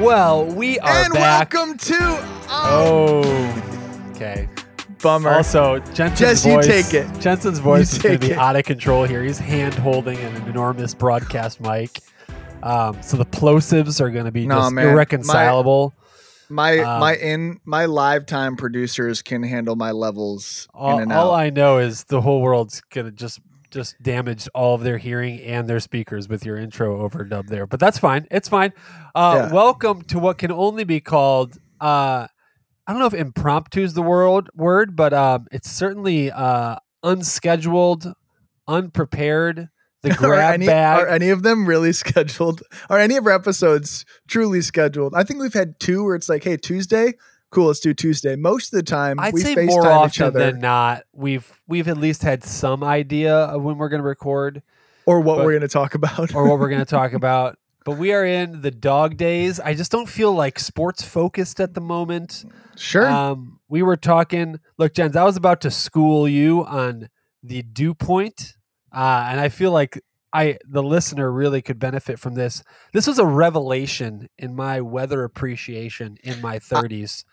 Well, we are and back. welcome to. Oh, okay. bummer. Also, Jensen's Jess, you voice. take it. Jensen's voice You is going to be it. out of control here. He's hand holding an enormous broadcast mic. Um, so the plosives are going to be Nah, just man. Irreconcilable. my um, my in my live time producers can handle my levels all, in and all. I know is the whole world's going to just just damaged all of their hearing and their speakers with your intro overdub there. But that's fine. It's fine. Uh, Yeah. Welcome to what can only be called. Uh, I don't know if impromptu is the word word, but um, it's certainly uh, unscheduled, unprepared. The are, grab any, bag. are any of them really scheduled? Are any of our episodes truly scheduled? I think we've had two where it's like, hey, Tuesday, cool, let's do Tuesday. Most of the time, I'd we say FaceTime more each often other than not, we've we've at least had some idea of when we're going to record. or what but- we're going to talk about. or what we're going to talk about. But we are in the dog days. I just don't feel like sports focused at the moment. sure. Um, we were talking. Look, Jens, I was about to school you on the dew point, uh, and I feel like I, the listener, really could benefit from this. This was a revelation in my weather appreciation in my thirties.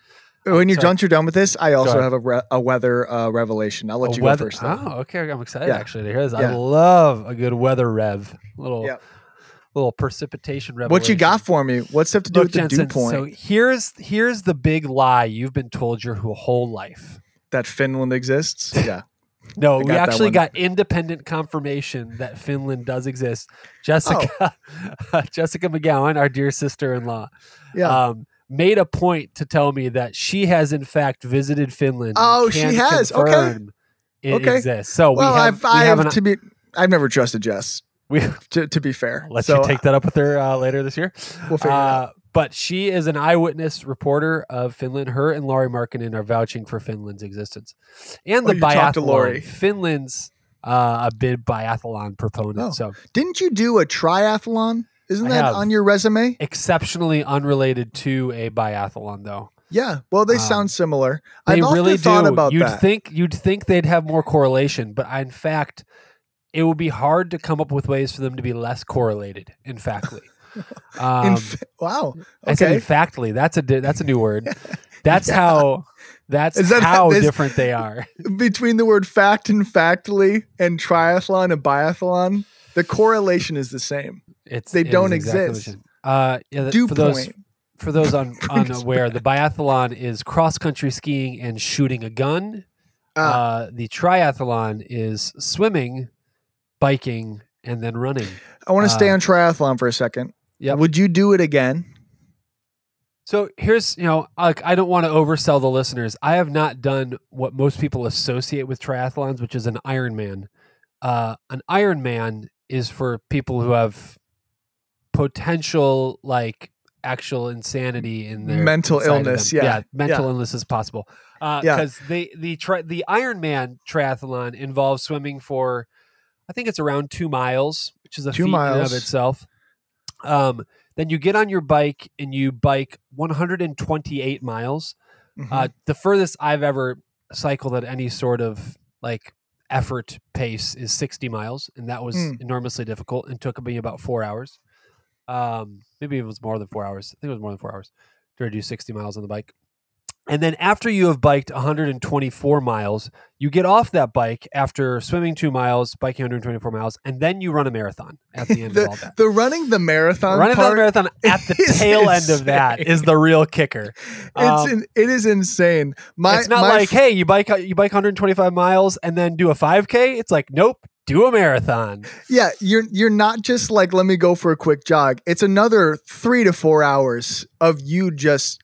when you're once you're done with this, I also have a, re- a weather uh, revelation. I'll let you go first. Though. Oh, okay. I'm excited Yeah. actually to hear this. I love a good weather rev. Little, Yeah. little precipitation revelation. What you got for me? What's up to do Look, with the Jensen, dew point? so here's here's the big lie you've been told your whole life. that Finland exists? Yeah. No, we actually got independent confirmation that Finland does exist. Jessica Jessica McGowan, our dear sister-in-law, Yeah. um, made a point to tell me that she has in fact visited Finland. Oh, she has. Okay. It Okay. exists. So well, we have, I've, we I have have an, to be. I've never trusted Jess. we, To, to be fair, let so you take that up with her uh, later this year. We'll figure it out. Uh, but she is an eyewitness reporter of Finland. Her and Lauri Markkanen are vouching for Finland's existence and Oh, the to biathlon. Finland's uh, a big biathlon proponent. Oh. So Didn't you do a triathlon? Isn't I that on your resume? exceptionally unrelated to a biathlon, though. Yeah. Well, they Um, sound similar. They I've often really thought do. about you'd that. think you'd think they'd have more correlation, but in fact, it would be hard to come up with ways for them to be less correlated. In factly. Um, fa- wow. I said Okay. infactly. That's a di- that's a new word. That's how that's that- how is- different they are. Between the word fact and factly and triathlon and biathlon, the correlation is the same. It's They it don't exactly exist. same. Uh, yeah, Dew for those point. for those un, unaware, the biathlon is cross country skiing and shooting a gun. Ah. Uh, the triathlon is swimming, biking, and then running. I want to stay uh, on triathlon for a second. Yep. Would you do it again? So here's, you know, like I don't want to oversell the listeners. I have not done what most people associate with triathlons, which is an Ironman. Uh, an Ironman is for people who have potential, like actual insanity in their Mental illness, them. yeah, mental yeah. illness is possible. Uh, Yeah. because the the tri- the Ironman triathlon involves swimming for, I think it's around two miles, which is a Two feat in and miles. of itself. Um, then you get on your bike and you bike 128 miles. Mhm. Uh, the furthest I've ever cycled at any sort of like effort pace is 60 miles, and that was Mm. enormously difficult and took me about four hours. Um, maybe it was more than four hours. I think it was more than four hours to do 60 miles on the bike. And then after you have biked 124 miles, you get off that bike after swimming two miles, biking 124 miles, and then you run a marathon at the end of all the, that. the running the marathon Running the marathon at the tail end of that is the real kicker. it's Um, in, it is insane. My, it's not like, hey, you bike you bike 125 miles and then do a 5K. It's like, nope, do a marathon. Yeah, you're you're not just like let me go for a quick jog. It's another three to four hours of you just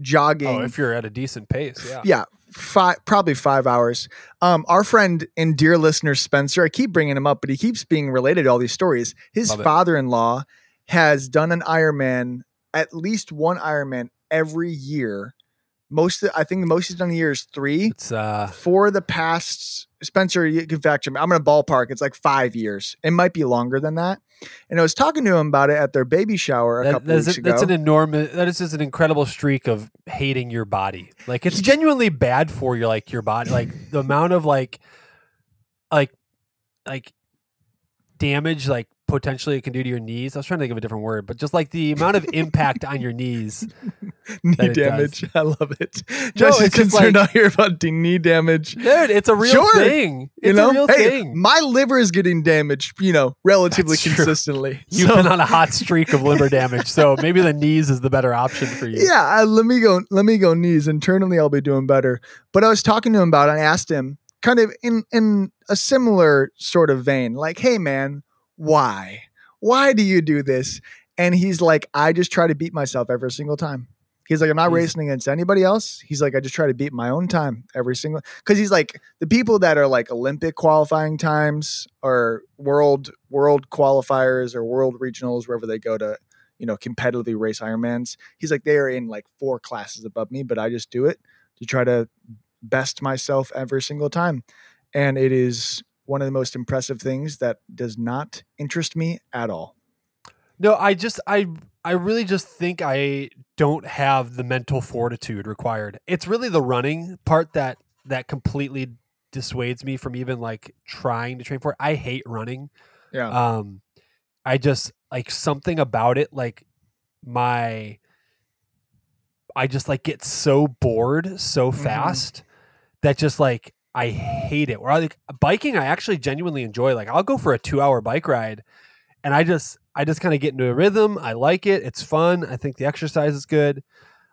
jogging. Oh, if you're at a decent pace, yeah. yeah, five probably five hours. Um, our friend and dear listener Spencer, I keep bringing him up, but he keeps being related to all these stories. His Love father-in-law has done an Ironman, at least one Ironman every year. Most, of, I think the most he's done a year is three. It's uh, For the past, Spencer, you can fact check me. I'm going to ballpark. It's like five years. It might be longer than that. And I was talking to him about it at their baby shower a that, couple weeks a- ago. that's an enormous. That is just an incredible streak of hating your body. Like it's genuinely bad for your like your body. Like the amount of like, like, like damage, like potentially it can do to your knees. I was trying to think of a different word, but just like the amount of impact on your knees. knee it does. damage. I love it. No, is concerned like- out here about the knee damage. Dude, it's a real Sure. thing. You It's know, a real hey, thing. my liver is getting damaged. You know, relatively That's consistently. You've been on a hot streak of liver damage, so maybe the knees is the better option for you. yeah, uh, let me go. Let me go knees. Internally, I'll be doing better. But I was talking to him about. it, I asked him, kind of in in a similar sort of vein, like, "Hey, man, why? Why do you do this?" And he's like, "I just try to beat myself every single time." He's like, "I'm not racing against anybody else." He's like, "I just try to beat my own time every single." Because he's like, the people that are like Olympic qualifying times or world world qualifiers or world regionals, wherever they go to you know, competitively race Ironmans. He's like, they are in like four classes above me, but I just do it to try to best myself every single time. And it is one of the most impressive things that does not interest me at all. No, I just I I really just think I don't have the mental fortitude required. It's really the running part that that completely dissuades me from even like trying to train for it. I hate running. Yeah. Um I just like something about it like my I just like get so bored so Mhm. fast that just like I hate it. Where I like biking I actually genuinely enjoy. Like I'll go for a 2-hour bike ride and I just I just kind of get into a rhythm. I like it. It's fun. I think the exercise is good.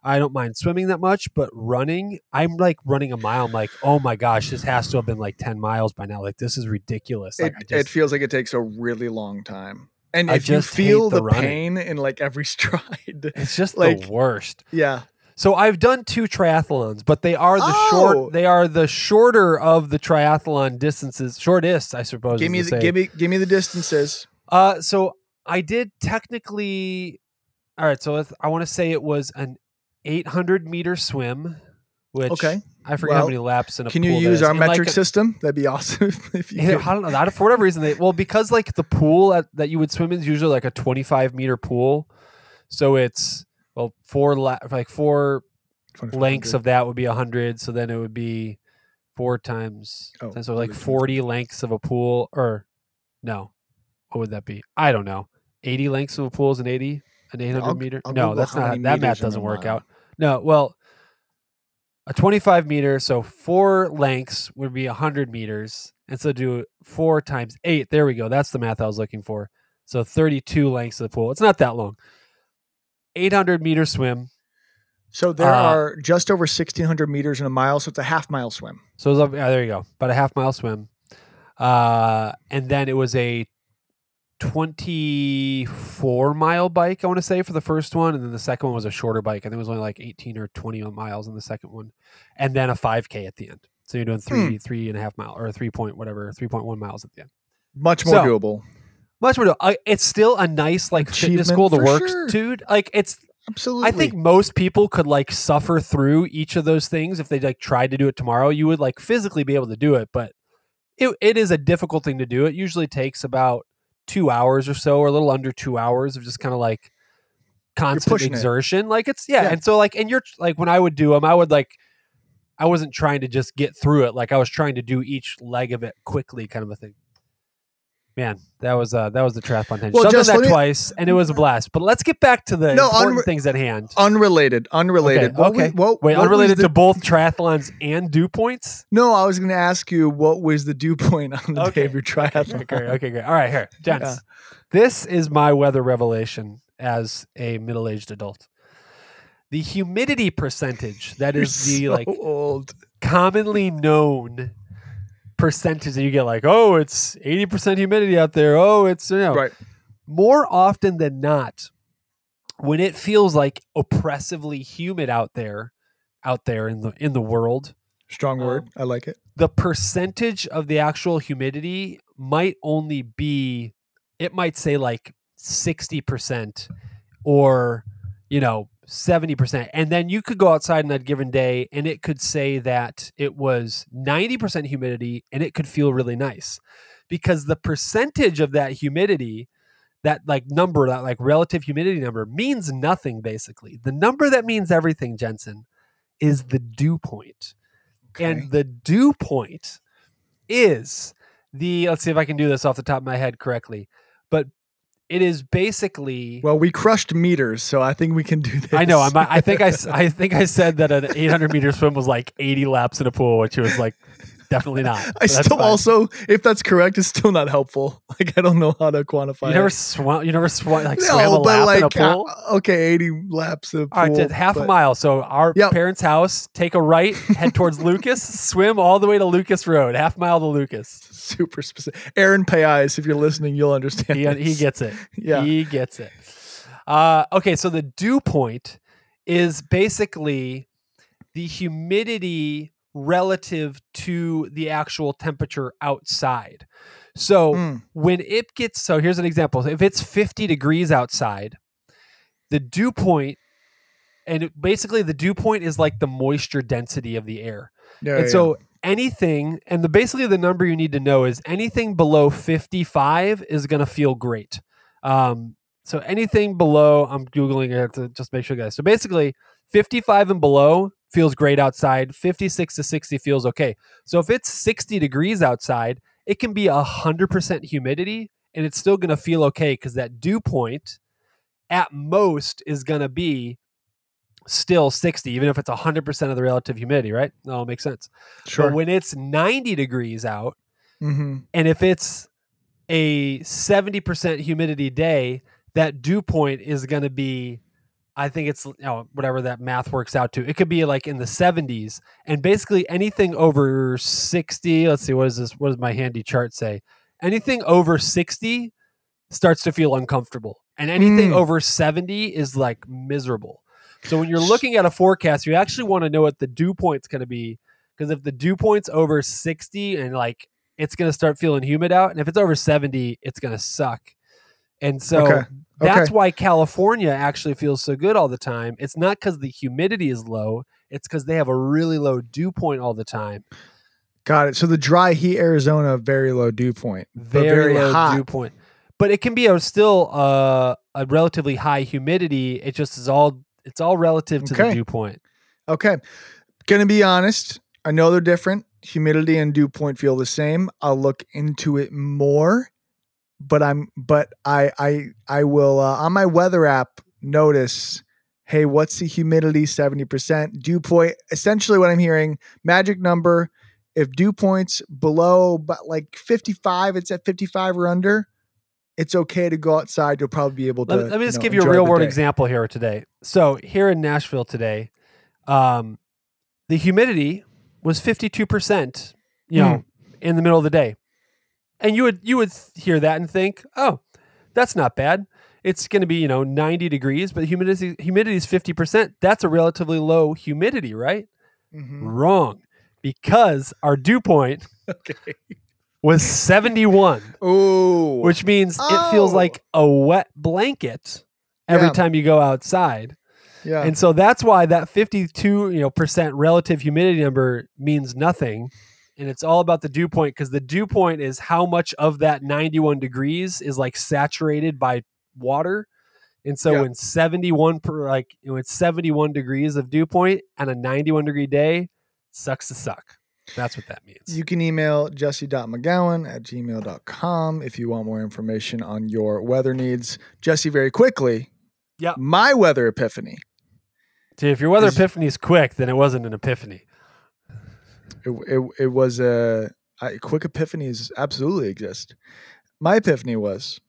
I don't mind swimming that much, but running, I'm like running a mile. I'm like, oh my gosh, this has to have been like 10 miles by now. Like this is ridiculous. it, Like it just, feels like it takes a really long time. And I if you feel the the, pain in like every stride, it's just like- the worst. yeah. So I've done two triathlons, but they are the Oh! short. They are the shorter of the triathlon distances, shortest, I suppose. Give me the give me give me the distances. Uh, so I did technically. All right, so I want to say it was an 800 meter swim, which Okay. I forget how many laps in a pool. Can you use our And, like, metric a- system? That'd be awesome. if you. I don't know. I- For whatever reason, they well because like the pool at, that you would swim in is usually like a 25 meter pool, so it's well four la- like four lengths of that would be 100 so then it would be four times Oh, so like 100 times 40 lengths of a pool or no. What would that be? I don't know. 80 lengths of a pool is an 80 an 800 I'll- meter? I'll no that's not that math meters in a doesn't work mile. out. No well a 25 meter so four lengths would be 100 meters and so do four times eight. There we go. That's the math i was looking for. So 32 lengths of the pool. It's not that long 800 meter swim So there Uh, are just over 1,600 meters in a mile. So it's a half mile swim. So it was yeah, there you go, about a half mile swim, uh, and then it was a twenty-four mile bike. I want to say for the first one, and then the second one was a shorter bike. I think it was only like eighteen or twenty miles in the second one, and then a five k at the end. So you're doing three, three and a half mile or three point whatever, three point one miles at the end. Much more So, doable. Much more. I, uh, it's still a nice like fitness school to work, sure. dude. Like it's Absolutely. I think most people could like suffer through each of those things if they like tried to do it tomorrow. You would like physically be able to do it, but it, it is a difficult thing to do. It usually takes about two hours or so, or a little under two hours of just kind of like constant pushing it. exertion. Like it's yeah. Yeah. and so like and you're like when I would do them, I would like I wasn't trying to just get through it. Like I was trying to do each leg of it quickly, kind of a thing. Man, that was uh that was the triathlon thing. Well, I've done that me- twice, and it was a blast. But let's get back to the No, important unre- things at hand. unrelated. Unrelated. Okay, What okay. was- what- Wait, what unrelated the- to both triathlons and dew points? No, I was going to ask you what was the dew point on the day of your triathlon. Okay, great. Okay, great. All right, here, gents. This is my weather revelation as a middle-aged adult. The humidity percentage that is You're the like old. commonly known percentage that you get like, oh, it's 80% humidity out there. Oh, it's you know Right. more often than not, when it feels like oppressively humid out there, out there in the in the world, Strong word. Um, I like it. the percentage of the actual humidity might only be it might say like 60% or you know 70% and then you could go outside on that given day and it could say that it was 90% humidity and it could feel really nice because the percentage of that humidity that like number that like relative humidity number means nothing basically the number that means everything jensen is the dew point Okay. and the dew point is the let's see if I can do this off the top of my head correctly. But it is basically. Well, we crushed meters, so I think we can do this. I know. I'm, I think I, I think I said that an 800 meter swim was like 80 laps in a pool, which was like definitely not. I But still fine. also, if that's correct, it's still not helpful. Like I don't know how to quantify. You never swam. You never swam like swam a but lap like in a pool. uh, okay, eighty laps of pool. All right, half a mile. So our Yep. parents' house, take a right, head towards Lucas, swim all the way to Lucas Road, half mile to Lucas. Super specific. Aaron Payais, if you're listening, you'll understand. He, he gets it. Yeah. He gets it. Uh, okay, so the dew point is basically the humidity relative to the actual temperature outside. So Mm, when it gets so here's an example. If it's 50 degrees outside the dew point and it- basically the dew point is like the moisture density of the air. Yeah, and yeah. so anything and the basically the number you need to know is anything below 55 is going to feel great. Um, so anything below i'm googling it to just make sure guys. So basically 55 and below feels great outside. 56 to 60 feels okay. So if it's 60 degrees outside it can be 100% humidity and it's still going to feel okay because that dew point at most is going to be still 60 even if it's 100% of the relative humidity right? That all makes sense. Sure. but when it's 90 degrees out hmm and if it's a 70% humidity day that dew point is going to be i think it's you know, whatever that math works out to it could be like in the 70s and basically anything over 60 let's see what is this what does my handy chart say anything over 60 starts to feel uncomfortable and anything Mm. over 70 is like miserable so when you're looking at a forecast you actually want to know what the dew point's going to be because if the dew point's over 60 and like it's going to start feeling humid out and if it's over 70 it's going to suck and so Okay. That's Okay. why california actually feels so good all the time it's not because the humidity is low it's because they have a really low dew point all the time Got it. So the dry heat Arizona, very low dew point, very, very low hot. dew point but it can be a still uh, a relatively high humidity it just is all it's all relative to the dew point Okay. Gonna be honest. I know they're different. Humidity and dew point feel the same. I'll look into it more, but I'm but I I I will uh, on my weather app notice. Hey, what's the humidity? Seventy percent. Dew point. Essentially, what I'm hearing, magic number. If dew points below, but like 55, it's at 55 or under. It's okay to go outside. You'll probably be able to. let, let me just know, give you a real world day. example here today so here in nashville today um, the humidity was 52% you know in the middle of the day and you would you would hear that and think oh that's not bad it's going to be you know 90 degrees but humidity humidity is 50% that's a relatively low humidity right Mhm. wrong because our dew point Okay. was 71 Ooh. which means it feels Oh. like a wet blanket every Yeah. time you go outside yeah. and so that's why that 52 you know percent relative humidity number means nothing and it's all about the dew point because the dew point is how much of that 91 degrees is like saturated by water and so Yeah. when 71 per like you know it's 71 degrees of dew point and a 91 degree day sucks to suck that's what that means You can email jesse.mcgowan at gmail.com if you want more information on your weather needs. Jesse, very quickly, Yeah. my weather epiphany. See, if your weather is- epiphany is quick then it wasn't an epiphany It, it, it was a, I quick epiphanies absolutely exist. My epiphany was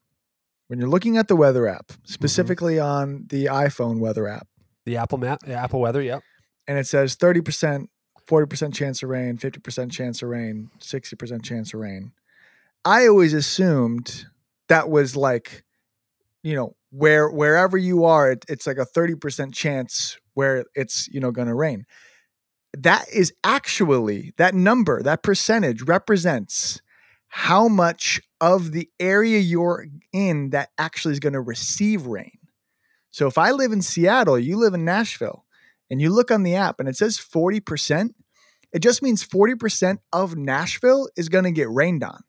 when you're looking at the weather app, Mm-hmm. specifically on the iPhone weather app, the apple map the apple weather yep and it says 30%, 40% chance of rain, 50% chance of rain, 60% chance of rain. I always assumed that was like, you know, where wherever you are, it, it's like a 30% chance where it's, you know, going to rain. That is actually that number, that percentage represents how much of the area you're in that actually is going to receive rain. So if I live in Seattle, you live in Nashville, and you look on the app and it says 40%, it just means 40% of Nashville is going to get rained on.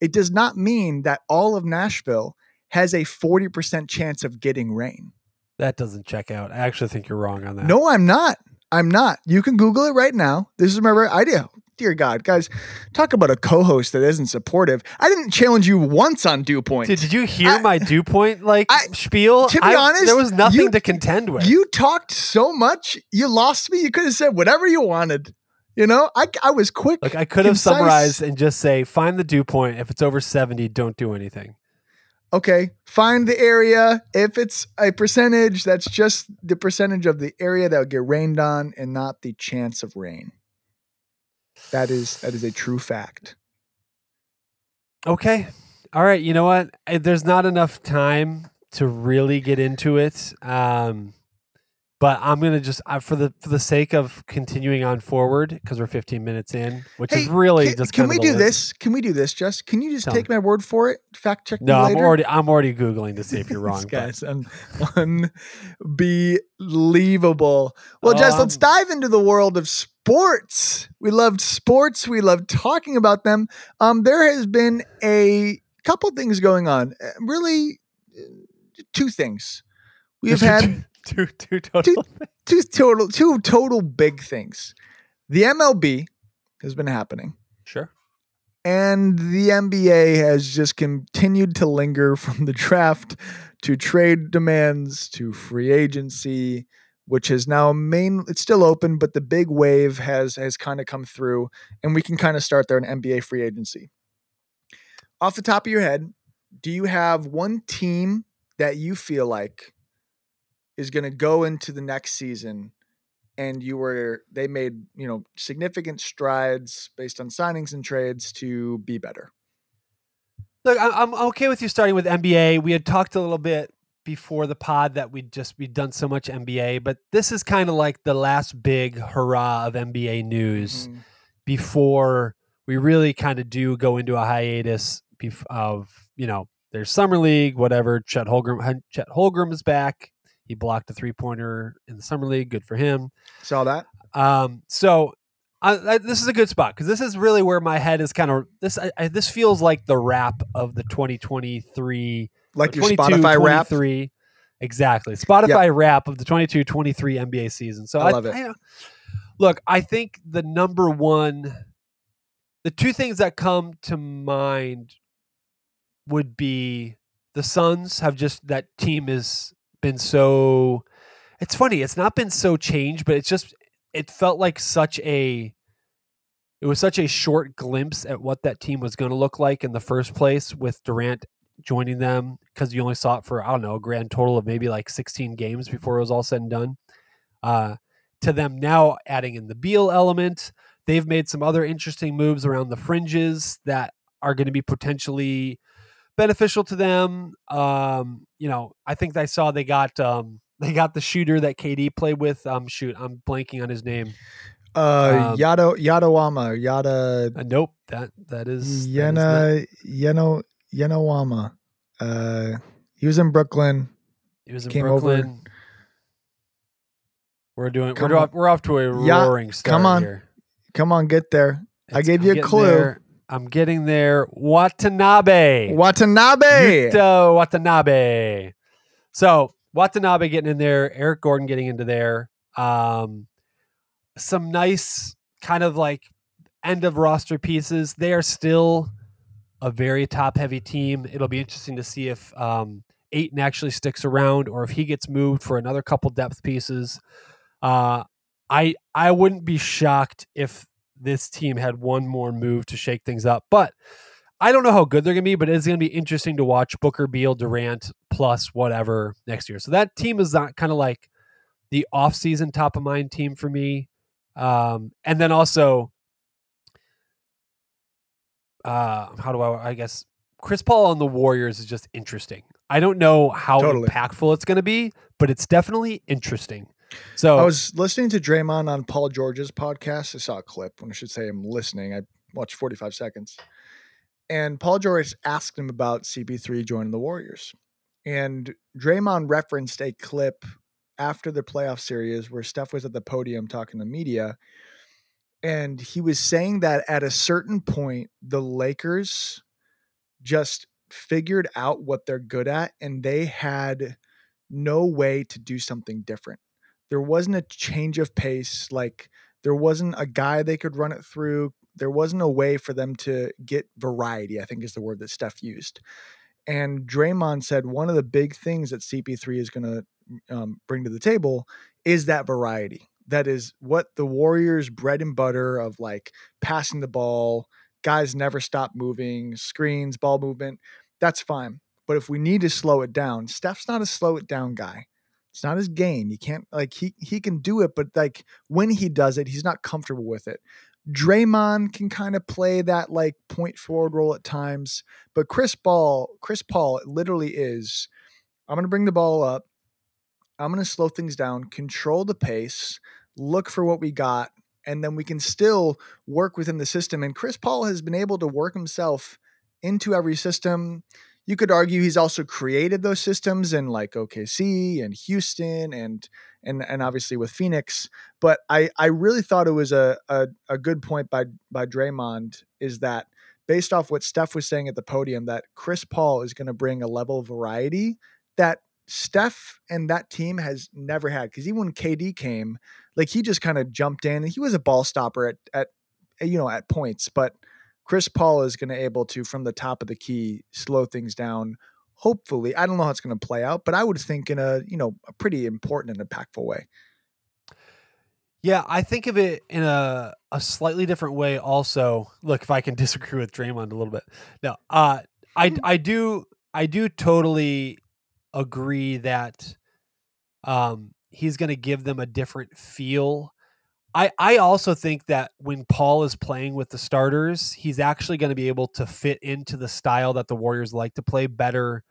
It does not mean that all of Nashville has a 40% chance of getting rain. that doesn't check out i actually think you're wrong on that No, I'm not. I'm not. You can Google it right now. This is my right idea. dear God, guys, talk about a co-host that isn't supportive. I didn't challenge you once on dew point. Did, did you hear I- my dew point like I- spiel? to be I- honest, there was nothing you- to contend with. You talked so much, you lost me. You could have said whatever you wanted. You know, I, I was quick. like I could have summarized and just say, find the dew point. If it's over seventy, don't do anything. Okay, find the area. If it's a percentage, that's just the percentage of the area that will get rained on and not the chance of rain. That is that is a true fact. Okay. All right. You know what? There's not enough time to really get into it. Um, but I'm gonna just uh, for the for the sake of continuing on forward because we're 15 minutes in, which is Hey, really Can, just can we do lit- this? Can we do this, Jess? Can you just Tell take my word for it? Fact check me No, I'm already I'm already googling to see if you're wrong. guy's un- unbelievable. Well, Jess, let's Um, dive into the world of sports. We loved sports. We loved talking about them. Um, there has been a couple things going on. Uh, Really, uh, two things. We have had two, two total. two total two total big things. The MLB has been happening Sure. and the NBA has just continued to linger from the draft to trade demands to free agency, which is now main. It's still open, but the big wave has has kind of come through, and we can kind of start there in NBA free agency. Off the top of your head, do you have one team that you feel like is going to go into the next season? And you were, they made, you know, significant strides based on signings and trades to be better. Look, I'm okay with you starting with NBA. We had talked a little bit before the pod that we'd just we'd done so much NBA, but this is kind of like the last big hurrah of NBA news Mhm. before we really kind of do go into a hiatus of you know there's summer league, whatever. Chet Holmgren, Chet Holmgren is back. He blocked a three pointer in the summer league. Good for him. Saw that. Um, so I, I, this is a good spot because this is really where my head is kind of this. I, I, this feels like the wrap of the 2023, Like your Spotify rap. 23 Exactly, Spotify wrap of the 22-23 NBA season. So I love it. I- look, I think the number one, the two things that come to mind would be the Suns have just that team has been so. It's funny. It's not been so changed, but it's just it felt like such a it was such a short glimpse at what that team was going to look like in the first place with Durant joining them because you only saw it for I don't know a grand total of maybe like 16 games before it was all said and done. Uh, to them now adding in the Beal element, they've made some other interesting moves around the fringes that are going to be potentially beneficial to them. Um, you know, I think I saw they got um, they got the shooter that KD played with. Um, shoot, I'm blanking on his name. Uh, Um, Yada Yadawama Yada Uh, nope, that that is that is Yena Yeno Yenawama. Uh, he was in Brooklyn. It was in came over- Brooklyn. We're doing. Come We're on. off, we're off to a Yeah, roaring start come on. here. Come on, get there. I gave I'm you a clue. there. I'm getting there. Watanabe. Watanabe. Yuta Watanabe. So Watanabe getting in there. Eric Gordon getting into there. Um, some nice kind of like end of roster pieces. They are still a very top heavy team. It'll be interesting to see if um, Ayton actually sticks around or if he gets moved for another couple depth pieces. Uh, I I wouldn't be shocked if this team had one more move to shake things up, but I don't know how good they're going to be. But it's going to be interesting to watch Booker, Beal, Durant plus whatever next year. So that team is not kind of like the off-season top of mind team for me. Um, and then also, uh, how do I? I guess Chris Paul on the Warriors is just interesting. I don't know how Totally. impactful it's going to be, but it's definitely interesting. So I was listening to Draymond on Paul George's podcast. I saw a clip. When I should say I'm listening, I watched 45 seconds. And Paul George asked him about CP3 joining the Warriors. And Draymond referenced a clip after the playoff series where Steph was at the podium talking to media. And he was saying that at a certain point, the Lakers just figured out what they're good at and they had no way to do something different there wasn't a change of pace like there wasn't a guy they could run it through there wasn't a way for them to get variety. I think is the word that Steph used. And Draymond said one of the big things that CP3 is going to um, bring to the table is that variety. That is what the Warriors' bread and butter of like passing the ball, guys never stop moving, screens, ball movement. That's fine. But if we need to slow it down, Steph's not a slow it down guy. It's not his game. You can't like he he can do it, but like when he does it, he's not comfortable with it. Draymond can kind of play that like point forward role at times, but Chris Paul, Chris Paul literally is I'm going to bring the ball up. I'm going to slow things down, control the pace, look for what we got, and then we can still work within the system. And Chris Paul has been able to work himself into every system. You could argue he's also created those systems in like OKC and Houston and and and obviously with Phoenix. But I I really thought it was a a, a good point by by Draymond is that based off what Steph was saying at the podium that Chris Paul is going to bring a level of variety that Steph and that team has never had because even when KD came, like he just kind of jumped in and he was a ball stopper at at you know at points, but Chris Paul is going to able to from the top of the key slow things down. Hopefully, I don't know how it's going to play out, but I would think in a you know a pretty important and impactful way. Yeah, I think of it in a a slightly different way. Also, look if I can disagree with Draymond a little bit. No, uh, I I do I do totally agree that um, he's going to give them a different feel. I, I also think that when Paul is playing with the starters, he's actually going to be able to fit into the style that the Warriors like to play better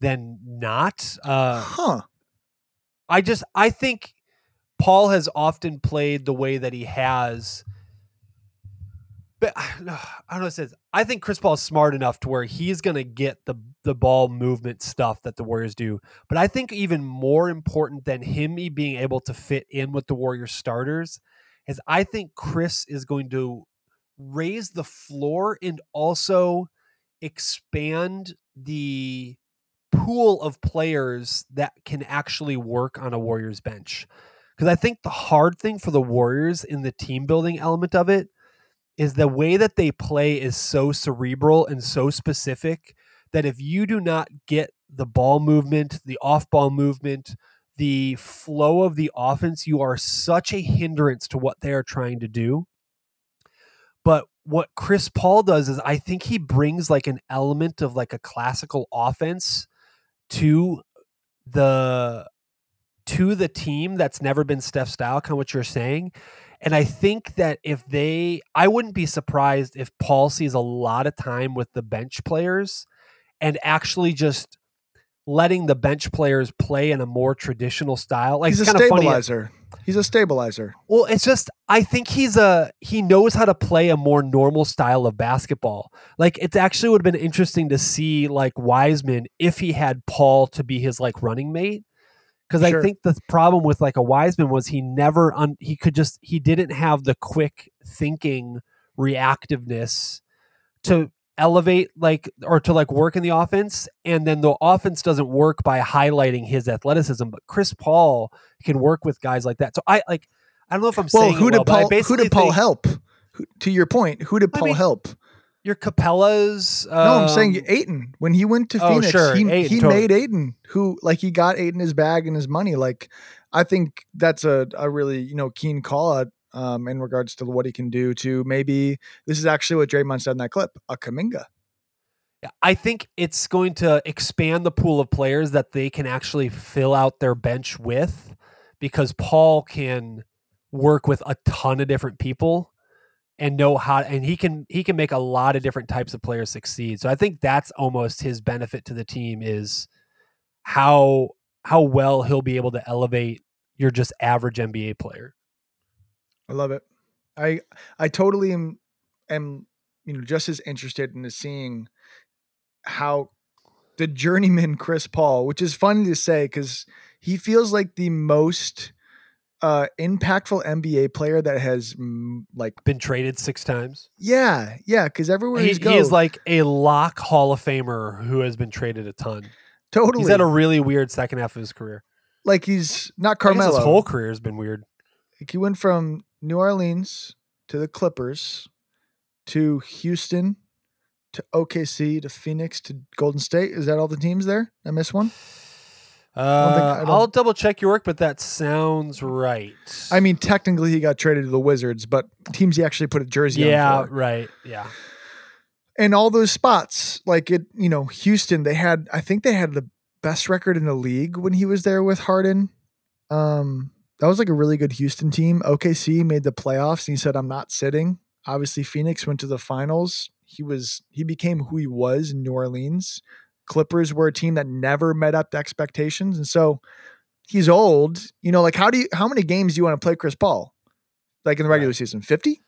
than not. Uh, huh. I just I think Paul has often played the way that he has but I don't know what it says. I think Chris Paul is smart enough to where he's going to get the the ball movement stuff that the Warriors do. But I think even more important than him being able to fit in with the Warriors starters is I think Chris is going to raise the floor and also expand the pool of players that can actually work on a Warriors bench. Because I think the hard thing for the Warriors in the team building element of it is the way that they play is so cerebral and so specific that if you do not get the ball movement, the off ball movement, the flow of the offense, you are such a hindrance to what they are trying to do. But what Chris Paul does is I think he brings like an element of like a classical offense to the to the team that's never been Steph style, kind of what you're saying. And I think that if they, I wouldn't be surprised if Paul sees a lot of time with the bench players and actually just letting the bench players play in a more traditional style. Like he's a stabilizer. He's a stabilizer. Well, it's just I think he's a he knows how to play a more normal style of basketball. Like it's actually would have been interesting to see like Wiseman if he had Paul to be his like running mate because sure. I think the problem with like a Wiseman was he never un- he could just he didn't have the quick thinking reactiveness to elevate like or to like work in the offense and then the offense doesn't work by highlighting his athleticism but Chris Paul can work with guys like that so I like I don't know if I'm well, saying who did well, Paul who did Paul think, help to your point who did Paul I mean, help your capellas Um, no, I'm saying um, Ayton. When he went to oh, Phoenix, sure. he, he totally. made Ayton, who like he got Ayton his bag and his money. Like, I think that's a, a really you know keen call out um, in regards to what he can do. To maybe this is actually what Draymond said in that clip, a Kuminga. I think it's going to expand the pool of players that they can actually fill out their bench with, because Paul can work with a ton of different people and know how and he can he can make a lot of different types of players succeed. So I think that's almost his benefit to the team is how how well he'll be able to elevate your just average NBA player. I love it. I I totally am am you know just as interested in seeing how the journeyman Chris Paul, which is funny to say because he feels like the most uh impactful NBA player that has mm, like been traded six times. Yeah, yeah, because everywhere he, he's he is like a lock Hall of Famer who has been traded a ton. Totally, he's had a really weird second half of his career. Like he's not Carmelo. his whole career has been weird. Like he went from New Orleans to the Clippers, to Houston to OKC to Phoenix to Golden State. Is that all the teams there? I missed one. Uh, I don't- I'll double check your work, but that sounds right. I mean, technically he got traded to the Wizards, but teams he actually put a jersey yeah, on for. right. Yeah. And all those spots, like it, you know, Houston, they had I think they had the best record in the league when he was there with Harden. Um, that was like a really good Houston team. OKC made the playoffs and he said, I'm not sitting. Obviously, Phoenix went to the finals. He was he became who he was in New Orleans. Clippers were a team that never met up to expectations. And so he's old. You know, like how do you how many games do you want to play Chris Paul? Like in the regular Right. season? 50?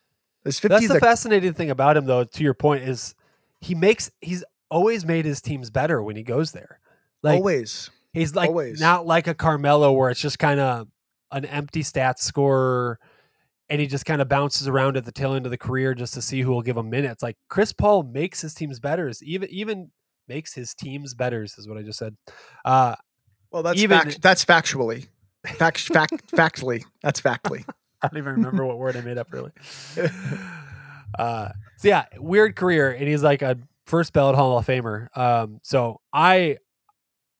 Is 50 That's the fascinating thing about him, though. To your point, is he makes he's always made his teams better when he goes there. Like always. he's like always. not like a Carmelo where it's just kind of an empty stats scorer, and he just kind of bounces around at the tail end of the career just to see who will give him minutes. Like Chris Paul makes his teams better. Even even makes his teams better is what I just said. Uh, Well, that's Even- fact, that's factually. Fact, fact, factly. That's factly. I don't even remember what word I made up really. Uh, so yeah, weird career, and he's like a first ballot Hall of Famer. Um, so I,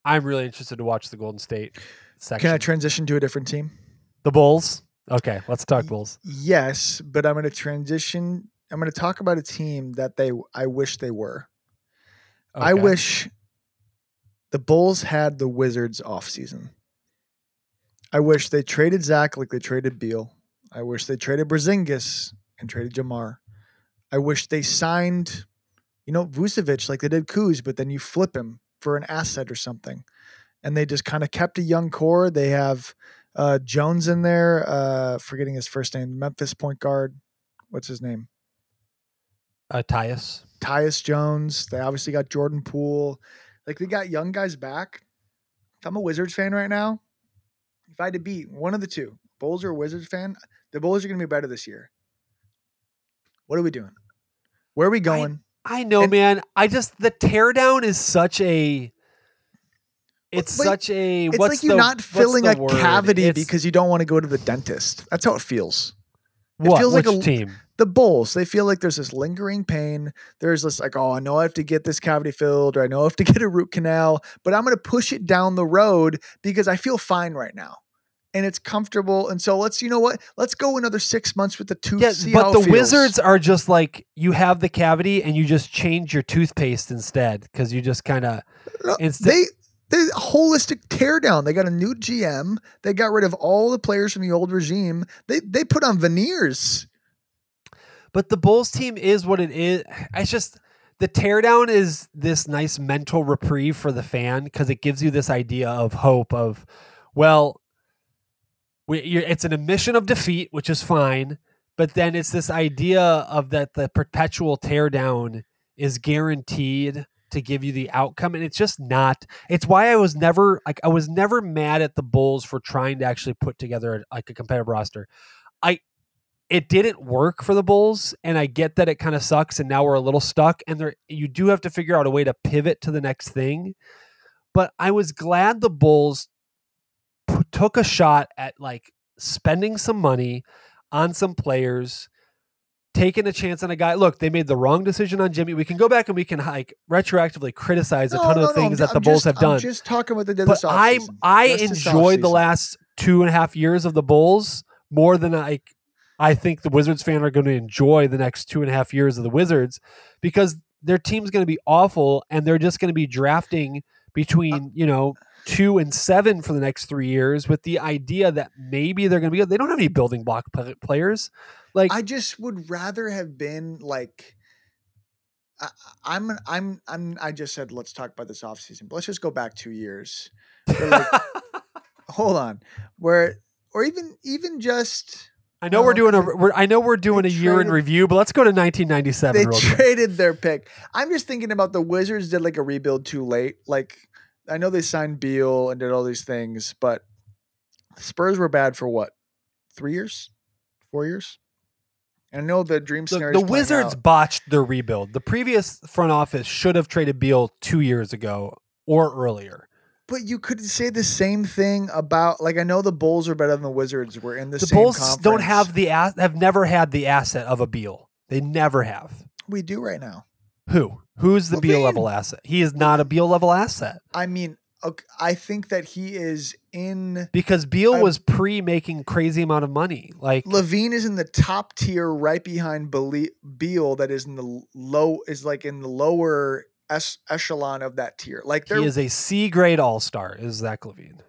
I'm really interested to watch the Golden State section. Can I transition to a different team? The Bulls? Okay, let's talk Bulls. Yes, but I'm going to transition. I'm going to talk about a team that they I wish they were. I wish the Bulls had the Wizards offseason. I wish they traded Zach like they traded Beal. I wish they traded Porzingis and traded DeMar. I wish they signed, you know, Vucevic like they did Kuz, but then you flip him for an asset or something. And they just kind of kept a young core. They have uh, Jones in there, uh, forgetting his first name, Memphis point guard. What's his name? uh, Tyus. Tyus Jones. They obviously got Jordan Poole. Like they got young guys back. If I'm a Wizards fan right now, if I had to be one of the two, Bulls or Wizards fan, the Bulls are going to be better this year. What are we doing? Where are we going? I know, And- man. I just the teardown is such a. It's but such a. it's like you're the- not filling a word? cavity It's- because you don't want to go to the dentist. That's how it feels. it what? feels like Which a- team? the Bulls, they feel like there's this lingering pain. There's this like, oh, I know I have to get this cavity filled, or I know I have to get a root canal, but I'm going to push it down the road because I feel fine right now, and it's comfortable. And so let's, you know what? Let's go another six months with the tooth. Yeah, but the feels. Wizards are just like you have the cavity and you just change your toothpaste instead because you just kind of No, instead. They holistic teardown. They got a new GM. They got rid of all the players from the old regime. They they put on veneers. but the Bulls team is what it is. It's just the teardown is this nice mental reprieve for the fan because it gives you this idea of hope of, well, we, it's an admission of defeat, which is fine, but then it's this idea of that the perpetual teardown is guaranteed to give you the outcome and it's just not it's why i was never like i was never mad at the bulls for trying to actually put together like a competitive roster. I it didn't work for the bulls and i get that it kind of sucks and now we're a little stuck and there you do have to figure out a way to pivot to the next thing. But i was glad the bulls p- took a shot at like spending some money on some players taking a chance on a guy. Look they made the wrong decision on jimmy. We can go back and we can like retroactively criticize a No, ton no, of no, things I'm- that the I'm bulls just- have done. I'm just talking about the but I. I enjoyed the last two and a half years of the Bulls more than I I think the Wizards fan are going to enjoy the next two and a half years of the Wizards because their team's going to be awful and they're just going to be drafting between you know two and seven for the next three years with the idea that maybe they're going to be they don't have any building block players like I just would rather have been like I, I'm I'm I'm I just said let's talk about this offseason. But let's just go back two years. Like, hold on. Where or even even just I know we're oh, doing a we're, I know we're doing a year in review but let's go to 1997 they traded their pick. I'm just thinking about the Wizards did like a rebuild too late. Like I know they signed Beal and did all these things, but the Spurs were bad for what? Three years? Four years? I know the dream the, scenario. the Wizards botched their rebuild. The previous front office should have traded Beal two years ago or earlier. But you could say the same thing about like I know the Bulls are better than the Wizards. We're in the, The same Bulls don't have the ass have never had the asset of a Beal. They never have. we do right now? Who? Who's the Beal level asset? He is not a Beal level asset I mean, I think that he is in. because Beal was pre making crazy amount of money. Like LaVine is in the top tier, right behind Beal. That is in the low, is like in the lower es- echelon of that tier. Like he is a C grade all star. Is Zach LaVine?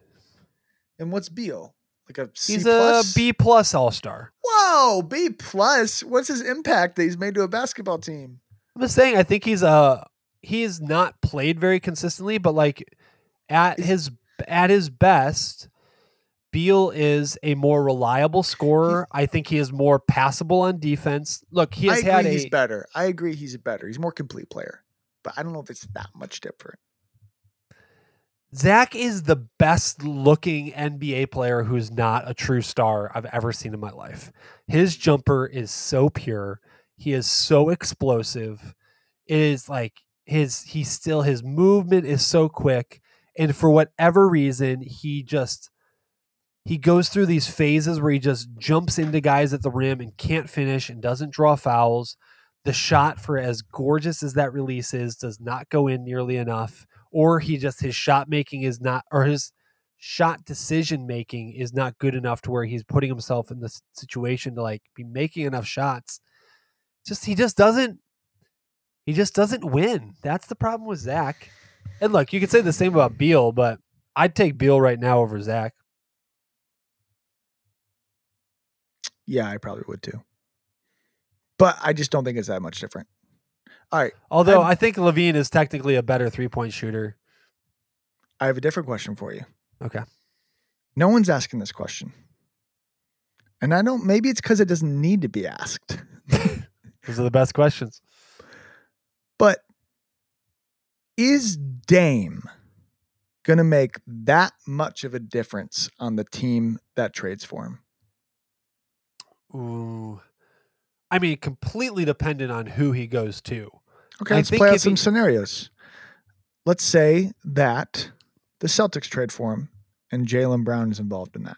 and what's Beal? Like a C He's plus? a B plus all star. Whoa, B plus. What's his impact that he's made to a basketball team? I'm just saying. I think he's a he's not played very consistently, but like at Is- his at his best, Beal is a more reliable scorer. I think he is more passable on defense. Look, he I has agree had he's better. I agree he's better. He's a more complete player, but I don't know if it's that much different. Zach is the best looking NBA player who's not a true star I've ever seen in my life. His jumper is so pure. He is so explosive. It is like his he still his movement is so quick and for whatever reason he just he goes through these phases where he just jumps into guys at the rim and can't finish and doesn't draw fouls. The shot for as gorgeous as that release is does not go in nearly enough or he just his shot making is not or his shot decision making is not good enough to where he's putting himself in this situation to like be making enough shots. Just he just doesn't he just doesn't win. That's the problem with zach and look you could say the same about beal but i'd take beal right now over zach Yeah, I probably would too. But I just don't think it's that much different. All right, although I'm- i think LaVine is technically a better three-point shooter I have a different question for you. okay No one's asking this question. And I don't maybe it's because it doesn't need to be asked. those are the best questions But is Dame gonna make that much of a difference on the team that trades for him? Ooh. i mean completely dependent on who he goes to Okay, I let's play out some he- scenarios. Let's say that the Celtics trade for him and Jaylen Brown is involved in that.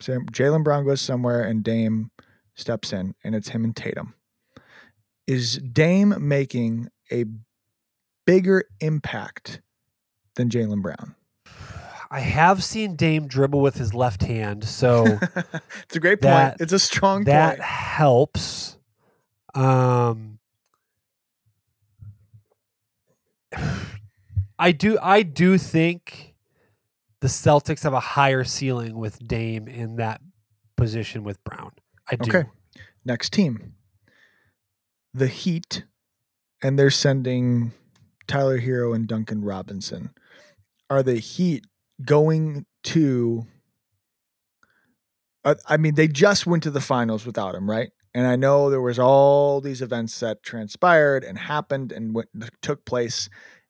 So Jaylen Brown goes somewhere and Dame steps in and it's him and Tatum. Is Dame making a bigger impact than Jaylen Brown? I have seen Dame dribble with his left hand, so it's a great point. it's a strong that point. helps. Um, I do. I do think the Celtics have a higher ceiling with Dame in that position with Brown. I do. Okay. Next team. The Heat, and they're sending Tyler Herro and Duncan Robinson. Are the Heat going to? Uh, I mean, they just went to the finals without him, right? And I know there was all these events that transpired and happened and went, took place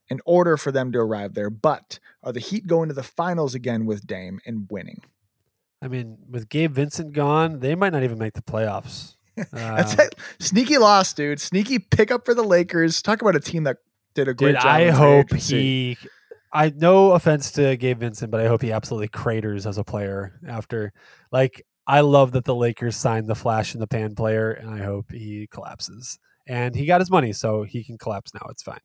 in order for them to arrive there. But are the Heat going to the finals again with Dame and winning? I mean, with Gabe Vincent gone, they might not even make the playoffs. That's Um, it. Sneaky loss, dude. Sneaky pickup for the Lakers. Talk about a team that did a great Dude, job. I hope he. I no offense to Gabe Vincent, but I hope he absolutely craters as a player after. Like, I love that the Lakers signed the flash in the pan player, and I hope he collapses. And he got his money, so he can collapse now. It's fine.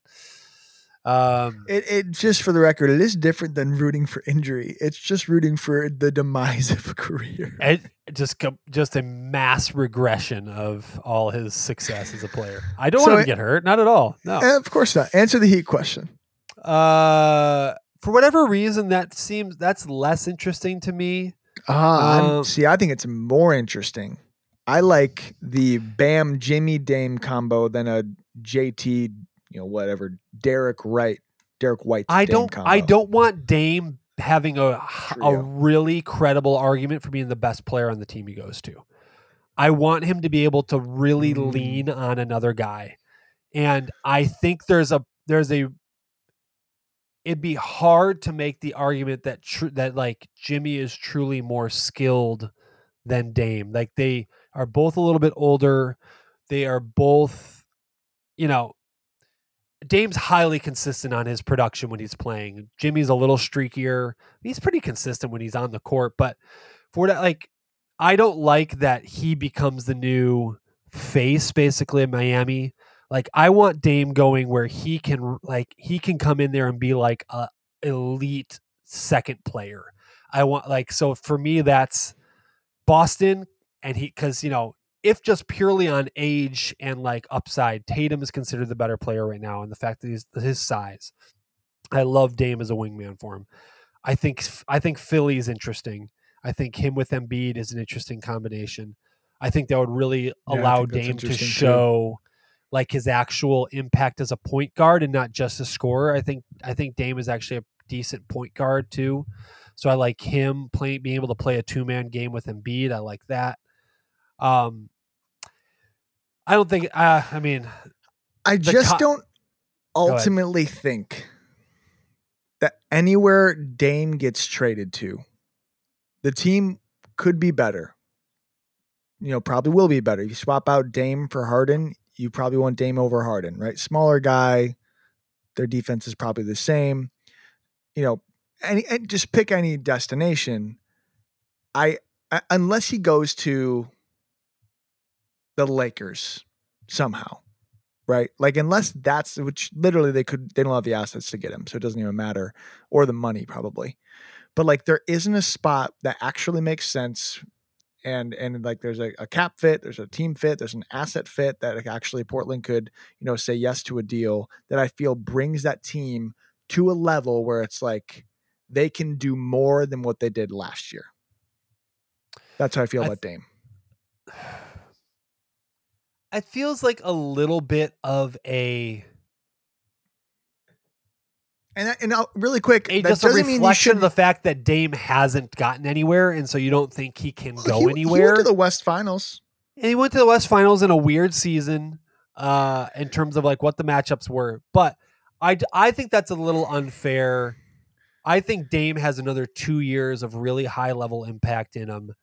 Um, It, it just for the record, it is different than rooting for injury. It's just rooting for the demise of a career. it just just a mass regression of all his success as a player. I don't So want him it- to get hurt, not at all. No. Eh, of course not. Answer the Heat question. Uh, for whatever reason, that seems that's less interesting to me. Ah, I'm- Um, see, I think it's more interesting. I like the Bam Jimmy Dame combo than a JT, you know, whatever Derek Wright, Derek White. I Dame don't. Combo. I don't want Dame having a a really credible argument for being the best player on the team he goes to. I want him to be able to really Mm. lean on another guy, and I think there's a there's a. It'd be hard to make the argument that tr- that like Jimmy is truly more skilled than Dame. Like they are both a little bit older. They are both, you know, Dame's highly consistent on his production when he's playing. Jimmy's a little streakier. He's pretty consistent when he's on the court, but for that, like, I don't like that he becomes the new face basically in Miami. Like I want Dame going where he can like he can come in there and be like a elite second player. I want like so for me that's Boston and he cuz you know if just purely on age and like upside Tatum is considered the better player right now and the fact that he's his size. I love Dame as a wingman for him. I think I think Philly is interesting. I think him with Embiid is an interesting combination. I think that would really Yeah, allow Dame to interesting, too. show like his actual impact as a point guard and not just a scorer. I think I think Dame is actually a decent point guard too. So I like him playing being able to play a two man game with Embiid. I like that. Um I don't think uh, I mean I just co- don't ultimately think that anywhere Dame gets traded to, the team could be better. You know, probably will be better. You swap out Dame for Harden, you probably want Dame over Harden, right? Smaller guy, their defense is probably the same. You know, any and just pick any destination. I, I unless he goes to the Lakers somehow, right? Like unless that's which literally they could they don't have the assets to get him, so it doesn't even matter, or the money probably. But like there isn't a spot that actually makes sense, and and like there's a, a cap fit, there's a team fit, there's an asset fit that actually Portland could you know say yes to a deal that I feel brings that team to a level where it's like they can do more than what they did last year. That's how I feel I about Dame. it feels like a little bit of a And and I'll, really quick, a that just a doesn't mean you reflection of should the fact that Dame hasn't gotten anywhere, and so you don't think he can Well, go he, anywhere. He went to the West Finals. and he went to the West Finals in a weird season, uh, in terms of like what the matchups were. But I I think that's a little unfair. I think Dame has another two years of really high level impact in him.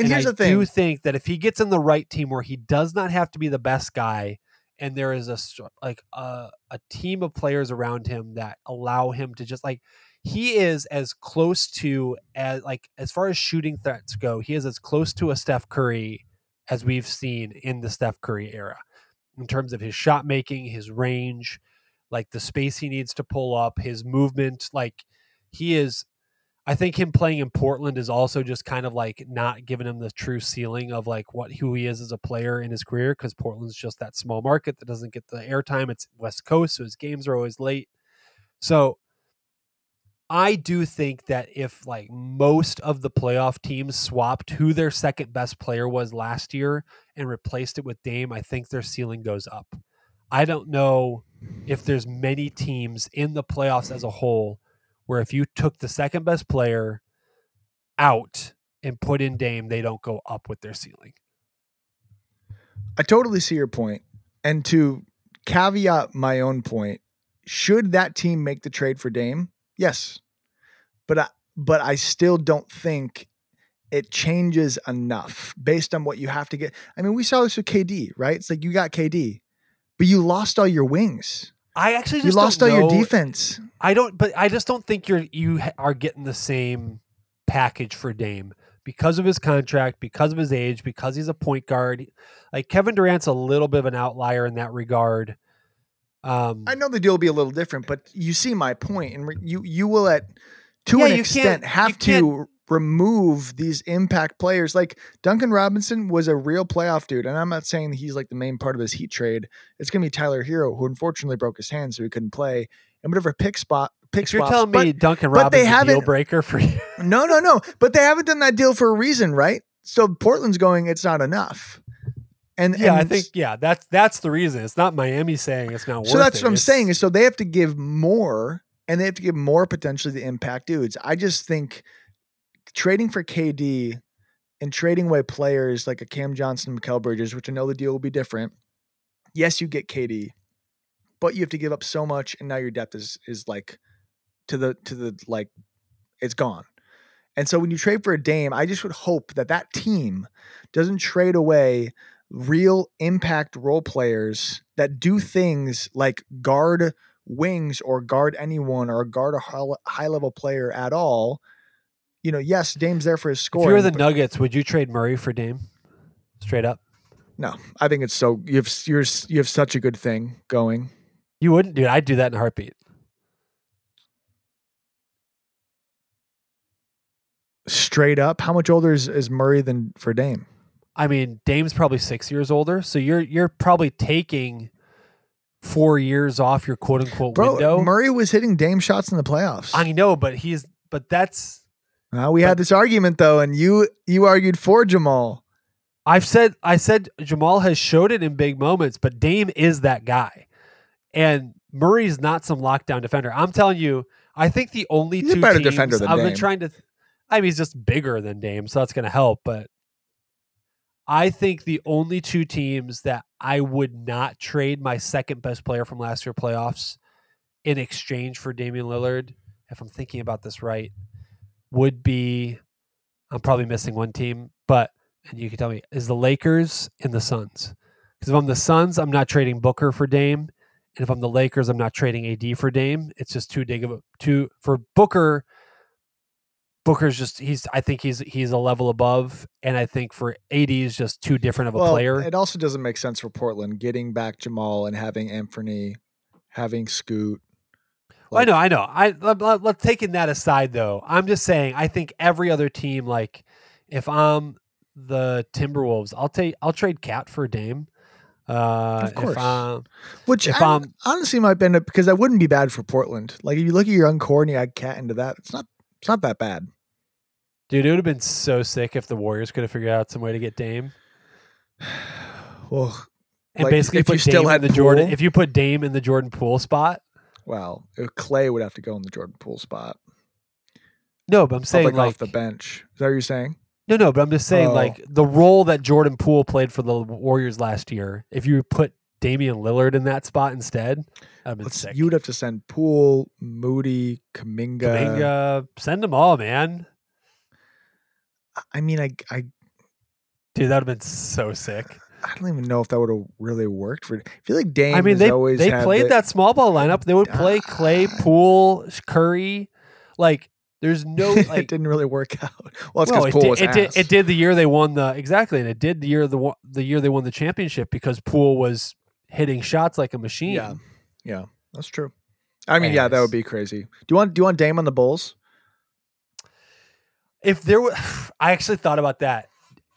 And, here's I the thing: do think that if he gets in the right team where he does not have to be the best guy, and there is a like a, a team of players around him that allow him to just like he is as close to as like as far as shooting threats go, he is as close to a Steph Curry as we've seen in the Steph Curry era in terms of his shot making, his range, like the space he needs to pull up, his movement, like he is I think him playing in Portland is also just kind of like not giving him the true ceiling of like what who he is as a player in his career because Portland's just that small market that doesn't get the airtime. It's West Coast, so his games are always late. So I do think that if like most of the playoff teams swapped who their second best player was last year and replaced it with Dame, I think their ceiling goes up. I don't know if there's many teams in the playoffs as a whole where if you took the second best player out and put in Dame, they don't go up with their ceiling. I totally see your point. And to caveat my own point, should that team make the trade for Dame? Yes. But I, but I still don't think it changes enough based on what you have to get. I mean, we saw this with KD, right? It's like you got KD, but you lost all your wings. I actually You just lost all don't your know- defense. I don't, but I just don't think you're you are getting the same package for Dame because of his contract, because of his age, because he's a point guard. Like Kevin Durant's a little bit of an outlier in that regard. Um, I know the deal will be a little different, but you see my point, and you you will at to Yeah, an extent have to remove these impact players. Like Duncan Robinson was a real playoff dude, and I'm not saying that he's like the main part of this Heat trade. It's gonna be Tyler Herro, who unfortunately broke his hand, so he couldn't play. And whatever pick spot, pick if you're spots, telling me Duncan but they Robinson's a deal breaker for you, no, no, no. But they haven't done that deal for a reason, right? So Portland's going, it's not enough. And yeah, I think yeah, that's that's the reason. It's not Miami saying it's not worth it. So that's it. what I'm It's- saying is so they have to give more and they have to give more potentially the impact dudes. I just think trading for KD and trading away players like a Cam Johnson, Mikal Bridges, which I know the deal will be different. Yes, you get KD, but you have to give up so much, and now your depth is is like to the to the like it's gone. And so when you trade for a Dame, I just would hope that that team doesn't trade away real impact role players that do things like guard wings or guard anyone or guard a high level player at all. You know, yes, Dame's there for his score. If you were the Nuggets, would you trade Murray for Dame? Straight up. No, I think it's so you have you're you have such a good thing going. You wouldn't, dude. I'd do that in a heartbeat. Straight up, how much older is, is Murray than for Dame? I mean, Dame's probably six years older, so you're you're probably taking four years off your quote unquote Bro, window. Murray was hitting Dame shots in the playoffs. I know, but he's but that's Uh, we but- had this argument though, and you you argued for Jamal. I've said I said Jamal has showed it in big moments, but Dame is that guy. And Murray's not some lockdown defender. I'm telling you, I think the only He's two better teams defender than I've Dame. been trying to I mean he's just bigger than Dame, so that's gonna help, but I think the only two teams that I would not trade my second best player from last year playoffs in exchange for Damian Lillard, if I'm thinking about this right, would be I'm probably missing one team, but and you can tell me is the Lakers and the Suns. Because if I'm the Suns, I'm not trading Booker for Dame, and if I'm the Lakers, I'm not trading AD for Dame. It's just too big of a too for Booker. Booker's just he's I think he's he's a level above, and I think for AD is just too different of a well, player. it also doesn't make sense for Portland getting back Jamal and having Anthony, having Scoot. Well, I know, I know. I let, let- taking that aside though, I'm just saying I think every other team, like if I'm the Timberwolves, I'll take I'll trade KAT for Dame. Uh, Of course. If I'm, Which If, I- um, honestly might bend up because that wouldn't be bad for Portland. Like if you look at your young core and you add KAT into that, it's not it's not that bad. dude, it would have been so sick if the Warriors could have figured out some way to get Dame Well, and Like, basically if you put still Dame had in the Jordan. Poole? If you put Dame in the Jordan Poole spot, well, uh, Clay would have to go in the Jordan Poole spot. no, but I'm saying like, off the bench. Is that what you're saying? no, no, but I'm just saying Oh. like the role that Jordan Poole played for the Warriors last year. If you put Damian Lillard in that spot instead, that'd been Let's, sick. you would have to send Poole, Moody, Kaminga. Kuminga, send them all, man. I mean, I, I Dude, that would have been so sick. I don't even know if that would have really worked for. I feel like Dame. I mean, they always they played the- that small ball lineup. They would play Clay, Ah. Poole, Curry. Like, there's no it didn't really work out. Well, it's well, because it, Poole did, was it did. It did the year they won the exactly, and it did the year the the year they won the championship because Poole was hitting shots like a machine. Yeah, yeah, that's true. I mean, yeah, that would be crazy. Do you want do you want Dame on the Bulls? If there were, I actually thought about that.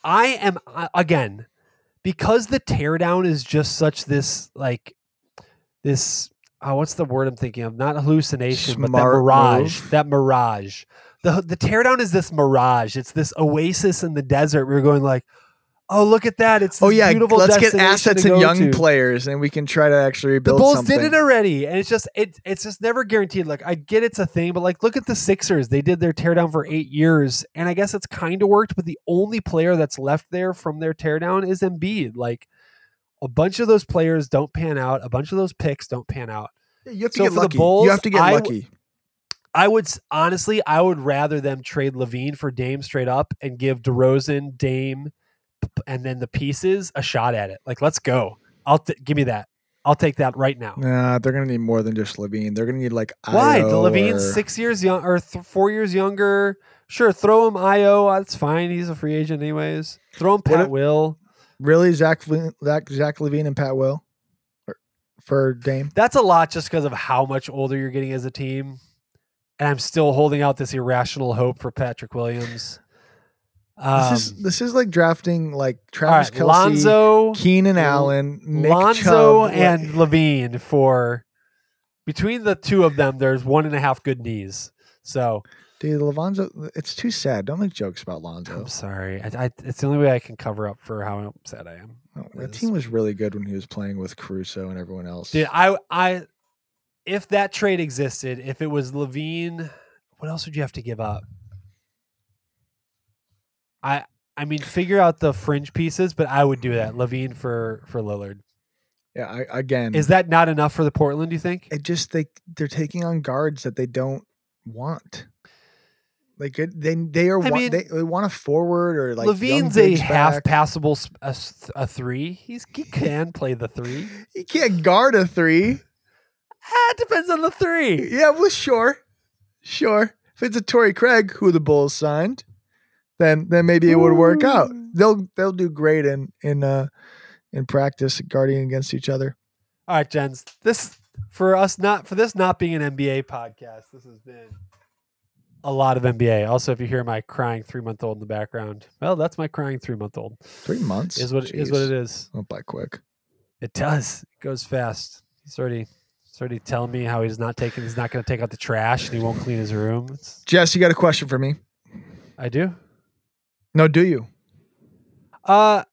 I am uh, again because the teardown is just such this like this. Oh, what's the word I'm thinking of? Not hallucination, but that mirage. move. That mirage. The the teardown is this mirage. It's this oasis in the desert. We're going like, oh look at that! It's Oh yeah, beautiful let's get assets and young to. players, and we can try to actually build The Bulls something. did it already, and it's just it it's just never guaranteed. Like I get it's a thing, but like look at the Sixers. They did their teardown for eight years, and I guess it's kind of worked. But the only player that's left there from their teardown is Embiid. Like a bunch of those players don't pan out. A bunch of those picks don't pan out. You have to So get lucky. Bulls, you have to get I lucky. I would honestly, I would rather them trade LaVine for Dame straight up and give DeRozan, Dame, and then the pieces a shot at it. Like let's go. I'll t- give me that. I'll take that right now. Nah, they're gonna need more than just LaVine. They're gonna need like Why? Ayo The LaVine's or- six years young or th- four years younger. Sure, throw him Ayo. That's uh, fine. He's a free agent anyways. Throw him What Pat if- Will. Really, Zach, LaVine- Zach, Zach LaVine and Pat Will Or- for Dame. That's a lot just because of how much older you're getting as a team. And I'm still holding out this irrational hope for Patrick Williams. Um, this is this is like drafting like Travis right, Kelce, Lonzo, Keenan Allen, Nick Lonzo, Chubb, and like- LaVine for between the two of them. There's one and a half good knees. So dude, Lonzo. It's too sad. Don't make jokes about Lonzo. I'm sorry. I, I, it's the only way I can cover up for how upset I am. Oh, that team was really good when he was playing with Caruso and everyone else. Dude, I I if that trade existed, if it was LaVine, what else would you have to give up? I I mean, figure out the fringe pieces, but I would do that. LaVine for for Lillard. yeah, I, again, Is that not enough for the Portland? Do you think? it just they they're taking on guards that they don't want. Like it, they they are I mean, they, they want a forward or like LaVine's a bigs half back. passable a three. He's he can play the three. He can't guard a three. Ah, it depends on the three. Yeah, well, sure, sure. If it's a Torrey Craig who the Bulls signed, then then maybe it would work out. They'll they'll do great in in uh in practice guarding against each other. All right, Jens. This for us not for this not being an NBA podcast. This has been a lot of NBA. Also, if you hear my crying three month old in the background, well, that's my crying three month old. Three months Is what is what Jeez. it is. Went by quick. It does. It goes fast. He's already he's already telling me how he's not taking he's not going to take out the trash and he won't clean his room. It's, Jess, you got a question for me? I do. No, do you? Uh,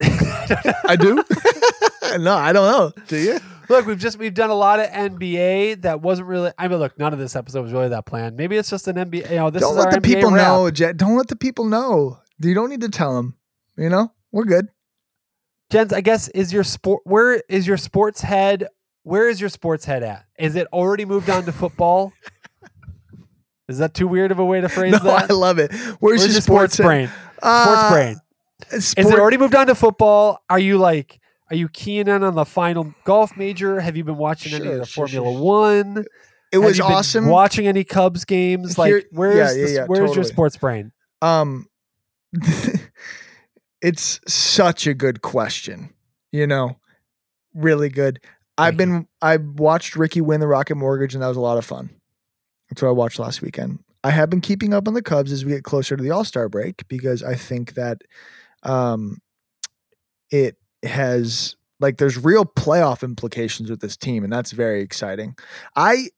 I do. no, I don't know. Do you? Look, we've just we've done a lot of NBA that wasn't really. I mean, look, none of this episode was really that planned. Maybe it's just an NBA. You know, this don't let the NBA people know. Don't let the people know. You don't need to tell them. You know, we're good. Jens, I guess is your sport. Where is your sports head? Where is your sports head at? Is it already moved on to football? is that too weird of a way to phrase No, that? I love it. Where's, Where's your your sports brain? Sports Uh, brain. sport- Is it already moved on to football? Are you like? Are you keying in on the final golf major? Have you been watching any of the sure, Formula sure. One? It Have was awesome. Watching any Cubs games? Like, where's yeah, the- yeah, yeah, where's your sports brain? Um, it's such a good question. You know, really good. I've Thank you. been I watched Rickie win the Rocket Mortgage, and that was a lot of fun. That's what I watched last weekend. I have been keeping up on the Cubs as we get closer to the All Star break because I think that um, it has like there's real playoff implications with this team, and that's very exciting. I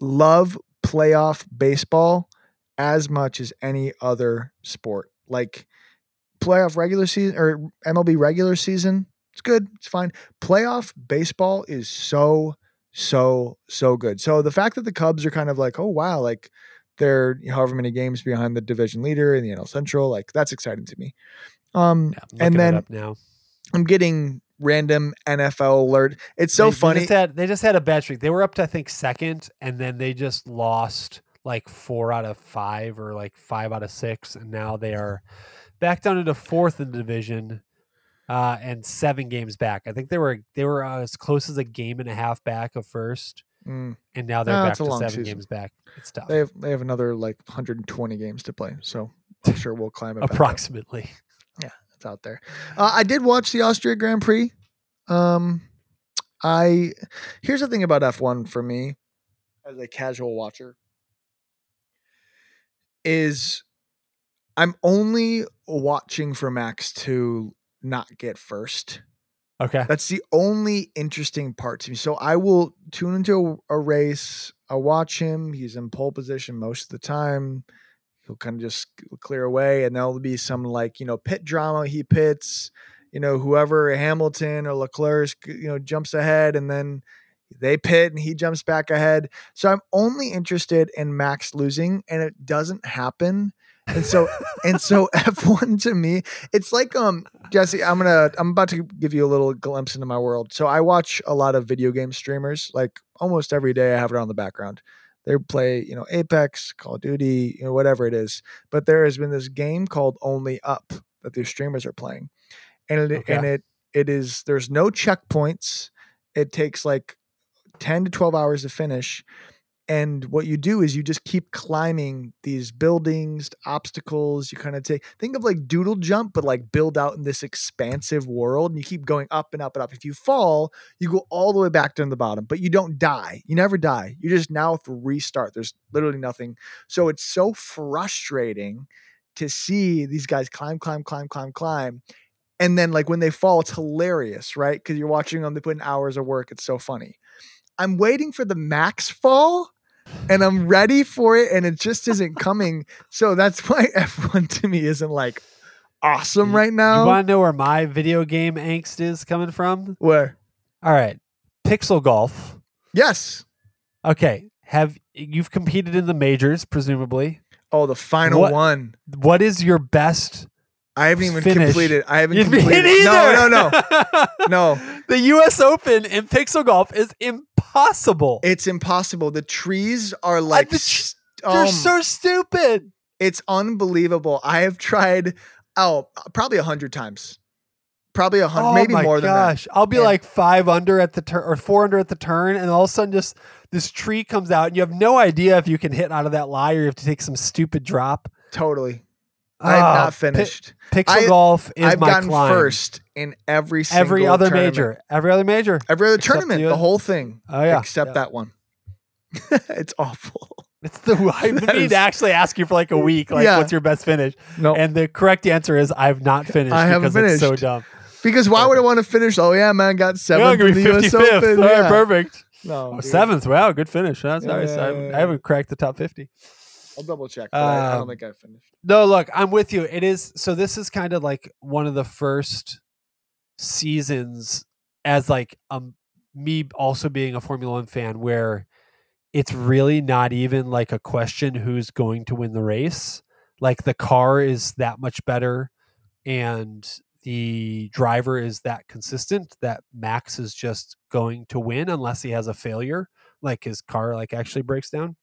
love playoff baseball as much as any other sport. Like playoff regular season or MLB regular season, it's good, it's fine. Playoff baseball is so so so good. So the fact that the Cubs are kind of like, oh wow, like they're however many games behind the division leader in the NL Central, like that's exciting to me. Um, Yeah, and then now. I'm getting random NFL alert. It's so They- They funny. just, had, they just had a bad streak. They were up to I think second, and then they just lost like four out of five or like five out of six, and now they are back down into fourth in the division, uh, and seven games back. I think they were they were uh, as close as a game and a half back of first, Mm, and now they're No, back to seven season. games back. It's tough. they have they have another like 120 games to play, so I'm sure we'll climb it. Approximately. Yeah, it's out there. Uh, I did watch the Austria Grand Prix. Um, I here's the thing about F1 for me as a casual watcher is I'm only watching for Max to not get first. Okay. That's the only interesting part to me. So I will tune into a, a race. I'll watch him. He's in pole position most of the time. He'll kind of just clear away, and there'll be some like you know pit drama. He pits, you know, whoever Hamilton or Leclerc, you know, jumps ahead, and then they pit and he jumps back ahead. So I'm only interested in Max losing, and it doesn't happen. And so and so F1 to me, it's like um Jesse, I'm gonna I'm about to give you a little glimpse into my world. So I watch a lot of video game streamers, like almost every day I have it on the background. They play, you know, Apex, Call of Duty, you know, whatever it is. But there has been this game called Only Up that these streamers are playing. And it Okay. and it it is there's no checkpoints. It takes like 10 to 12 hours to finish. And what you do is you just keep climbing these buildings, obstacles. You kind of take, think of like doodle jump, but like build out in this expansive world. And you keep going up and up and up. If you fall, you go all the way back down to the bottom, but you don't die. You never die. You just now have to restart. There's literally nothing. So it's so frustrating to see these guys climb, climb, climb, climb, climb. And then, like, when they fall, it's hilarious, right? Because you're watching them, they put in hours of work. It's so funny. I'm waiting for the max fall and I'm ready for it and it just isn't coming. So that's why F1 to me isn't like awesome right now. You want to know where my video game angst is coming from? Where? All right. Pixel golf. Yes. Okay. Have you've competed in the majors, presumably? Oh, the final What- one. What is your best? I haven't even Finish. completed. I haven't Me completed. No, no, no. No. the U.S. Open in pixel golf is impossible. It's impossible. The trees are like the tr- They're so stupid. it's unbelievable. I have tried oh probably a hundred times. Probably a hundred, Oh maybe more than that. I'll be And- like five under at the turn or four under at the turn, and all of a sudden, just this tree comes out, and you have no idea if you can hit out of that lie or you have to take some stupid drop. Totally. I have Ah, not pi- finished. Pixel I- golf is my client. I've my gotten climb. first in every single Every other tournament. major, every other major. every other Except tournament, the- the whole thing, Oh yeah, except yeah. that one. it's awful. It's the I That need is- to actually ask you for like a week. Like, Yeah. what's your best finish? No, And the correct answer is I've not finished. I haven't because It's so dumb. because why would I want to finish? Oh yeah, man, got Yeah, seventh I'm in be the US 55th. Open. All right, yeah. perfect. No, Oh, seventh. Wow, good finish. That's nice. I, haven't, Yeah. I haven't cracked the top fifty. I'll double check. But I, I don't Um, think I finished. No, look, I'm with you. It is so. This is kind of like one of the first seasons as like um me also being a Formula One fan where it's really not even like a question who's going to win the race. Like the car is that much better, and the driver is that consistent that Max is just going to win unless he has a failure, like his car like actually breaks down,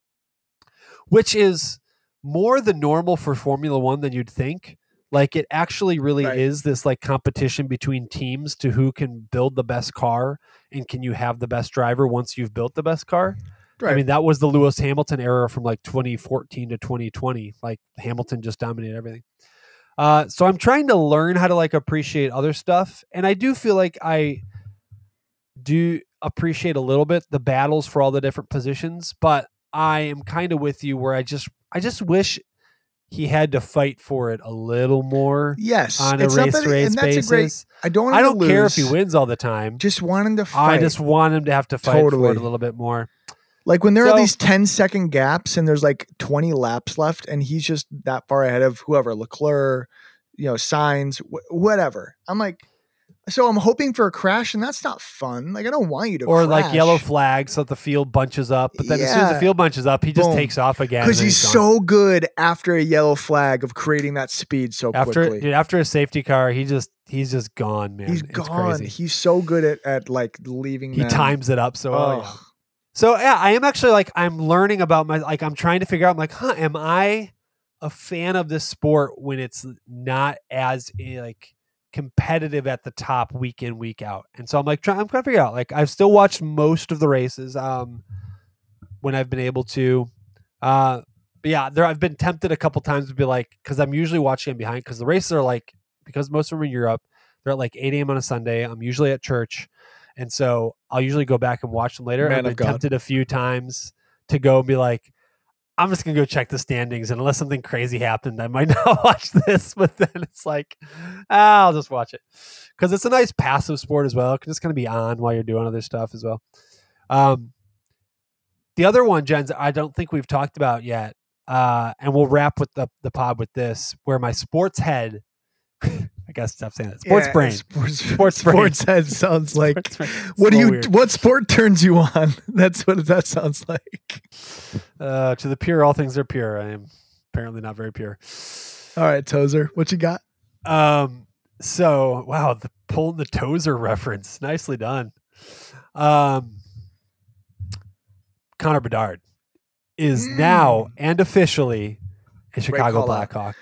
which is more the normal for Formula One than you'd think. Like it actually really Right. is this like competition between teams to who can build the best car and can you have the best driver once you've built the best car. Right. I mean, that was the Lewis Hamilton era from like 2014 to 2020. Like Hamilton just dominated everything. Uh, so I'm trying to learn how to like appreciate other stuff, and I do feel like I do appreciate a little bit the battles for all the different positions. But I am kind of with you where I just I just wish he had to fight for it a little more yes, on a race to race and that's basis. a great. I don't. I don't care if he wins all the time. Just want him to I just want him to have to fight for it a little bit more. Like when there are these 10 second gaps and there's like 20 laps left and he's just that far ahead of whoever, Leclerc, you know, Sainz, wh- whatever. I'm like, so I'm hoping for a crash and that's not fun. Like I don't want you to or like yellow flags, flag so that the field bunches up. But then as soon as the field bunches up, he just Boom. takes off again. because and then so good after a yellow flag of creating that speed so after quickly. dude, after a safety car, he just he's just gone, man. he's It's gone. crazy. He's so good at, at like leaving. He them. times it up so well. Oh, yeah. So yeah, I am actually like I'm learning about my like I'm trying to figure out. I'm like, huh, am I a fan of this sport when it's not as eh, like competitive at the top week in week out? And so I'm like, try, I'm trying to figure out. Like I've still watched most of the races um when I've been able to. Uh, but yeah, there I've been tempted a couple times to be like, because I'm usually watching them behind because the races are like because most of them are in Europe. They're at like 8 a.m. on a Sunday. I'm usually at church. And so I'll usually go back and watch them later. Man I've been God. tempted a few times to go and be like, I'm just gonna go check the standings, and unless something crazy happened, I might not watch this. But then it's like, ah, I'll just watch it because it's a nice passive sport as well. It can just kind of be on while you're doing other stuff as well. Um, the other one, Jens, I don't think we've talked about yet, uh, and we'll wrap with the the pod with this, where my sports head. Gotta stop saying that. Sports Yeah, brain. Sports, Sports brain. sports head sounds like. What do you? weird. What sport turns you on? That's what that sounds like. Uh, to the pure, all things are pure. I am apparently not very pure. All right, Tozer, what you got? Um. So wow, the pulling the Tozer reference, nicely done. Um. Connor Bedard is now Mm. and officially a Chicago out.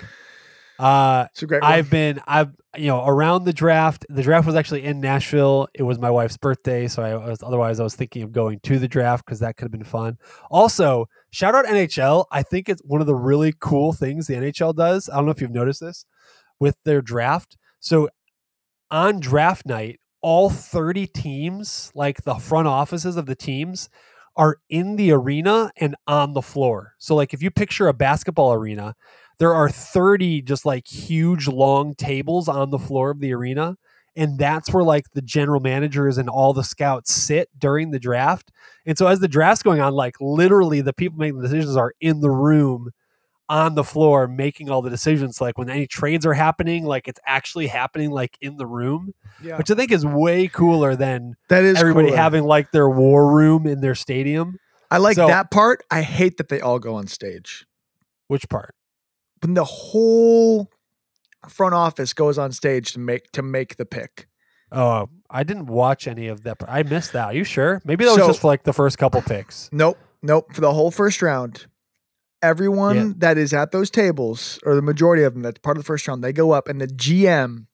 Uh, It's a great. one. I've been I've you know around the draft. The draft was actually in Nashville. It was my wife's birthday, so I was otherwise I was thinking of going to the draft because that could have been fun. Also, shout out NHL. I think it's one of the really cool things the NHL does. I don't know if you've noticed this with their draft. So on draft night, all 30 teams, like the front offices of the teams, are in the arena and on the floor. So like if you picture a basketball arena, there are 30 just like huge long tables on the floor of the arena and that's where like the general managers and all the scouts sit during the draft. And so as the draft's going on, like literally the people making the decisions are in the room on the floor making all the decisions. Like when any trades are happening, like it's actually happening like in the room, yeah, which I think is way cooler than that is everybody cooler. having like their war room in their stadium. I like so- that part. I hate that they all go on stage. Which part? When the whole front office goes on stage to make to make the pick. Oh, I didn't watch any of that. I missed that. Are you sure? Maybe that was So- just for like the first couple picks. Nope, nope. For the whole first round, everyone Yeah. that is at those tables, or the majority of them, that's part of the first round, they go up, and the GM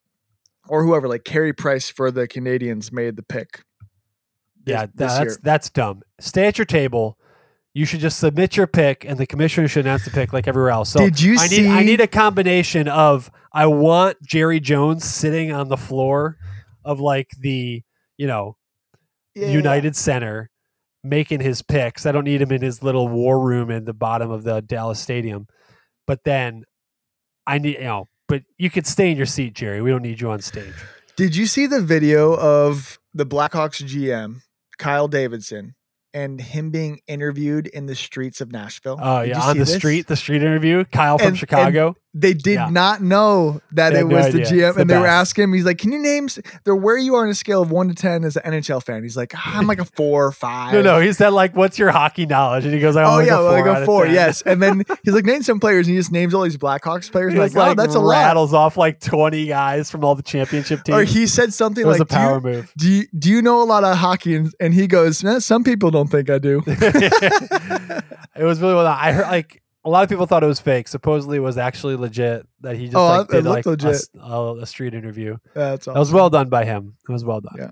or whoever, like Carey Price for the Canadiens, made the pick. Yeah, this- this that's year. that's dumb. Stay at your table. You should just submit your pick, and the commissioner should announce the pick like everywhere else. So Did you I see? need I need a combination of I want Jerry Jones sitting on the floor of like the you know Yeah, yeah, United Center making his picks. I don't need him in his little war room in the bottom of the Dallas Stadium. But then I need you know, but you could stay in your seat, Jerry. We don't need you on stage. Did you see the video of the Blackhawks GM Kyle Davidson and him being interviewed in the streets of Nashville? Oh Did yeah, on the this? street, the street interview. Kyle from And- and Chicago. They did Yeah. not know that it had no was the idea. GM, the and they were asking him. He's like, "Can you name? They're where you are on a scale of one to ten as an NHL fan." He's like, "I'm like a four or five. no, no, he said like, "What's your hockey knowledge?" And he goes, "I Oh only yeah, well, four like a four, yes. And then he's like, name some players, and he just names all these Blackhawks players. Like, like, oh, that's a lot. rattles off like twenty guys from all the championship teams. Or he said something was like, a power do, you, move. do you do you know a lot of hockey? And, and he goes, "Eh, some people don't think I do. it was really well. I heard like a lot of people thought it was fake. Supposedly, it was actually legit. That he just Oh, like did like a legit. A, a street interview. That's That was well done by him. It was well done. Yeah.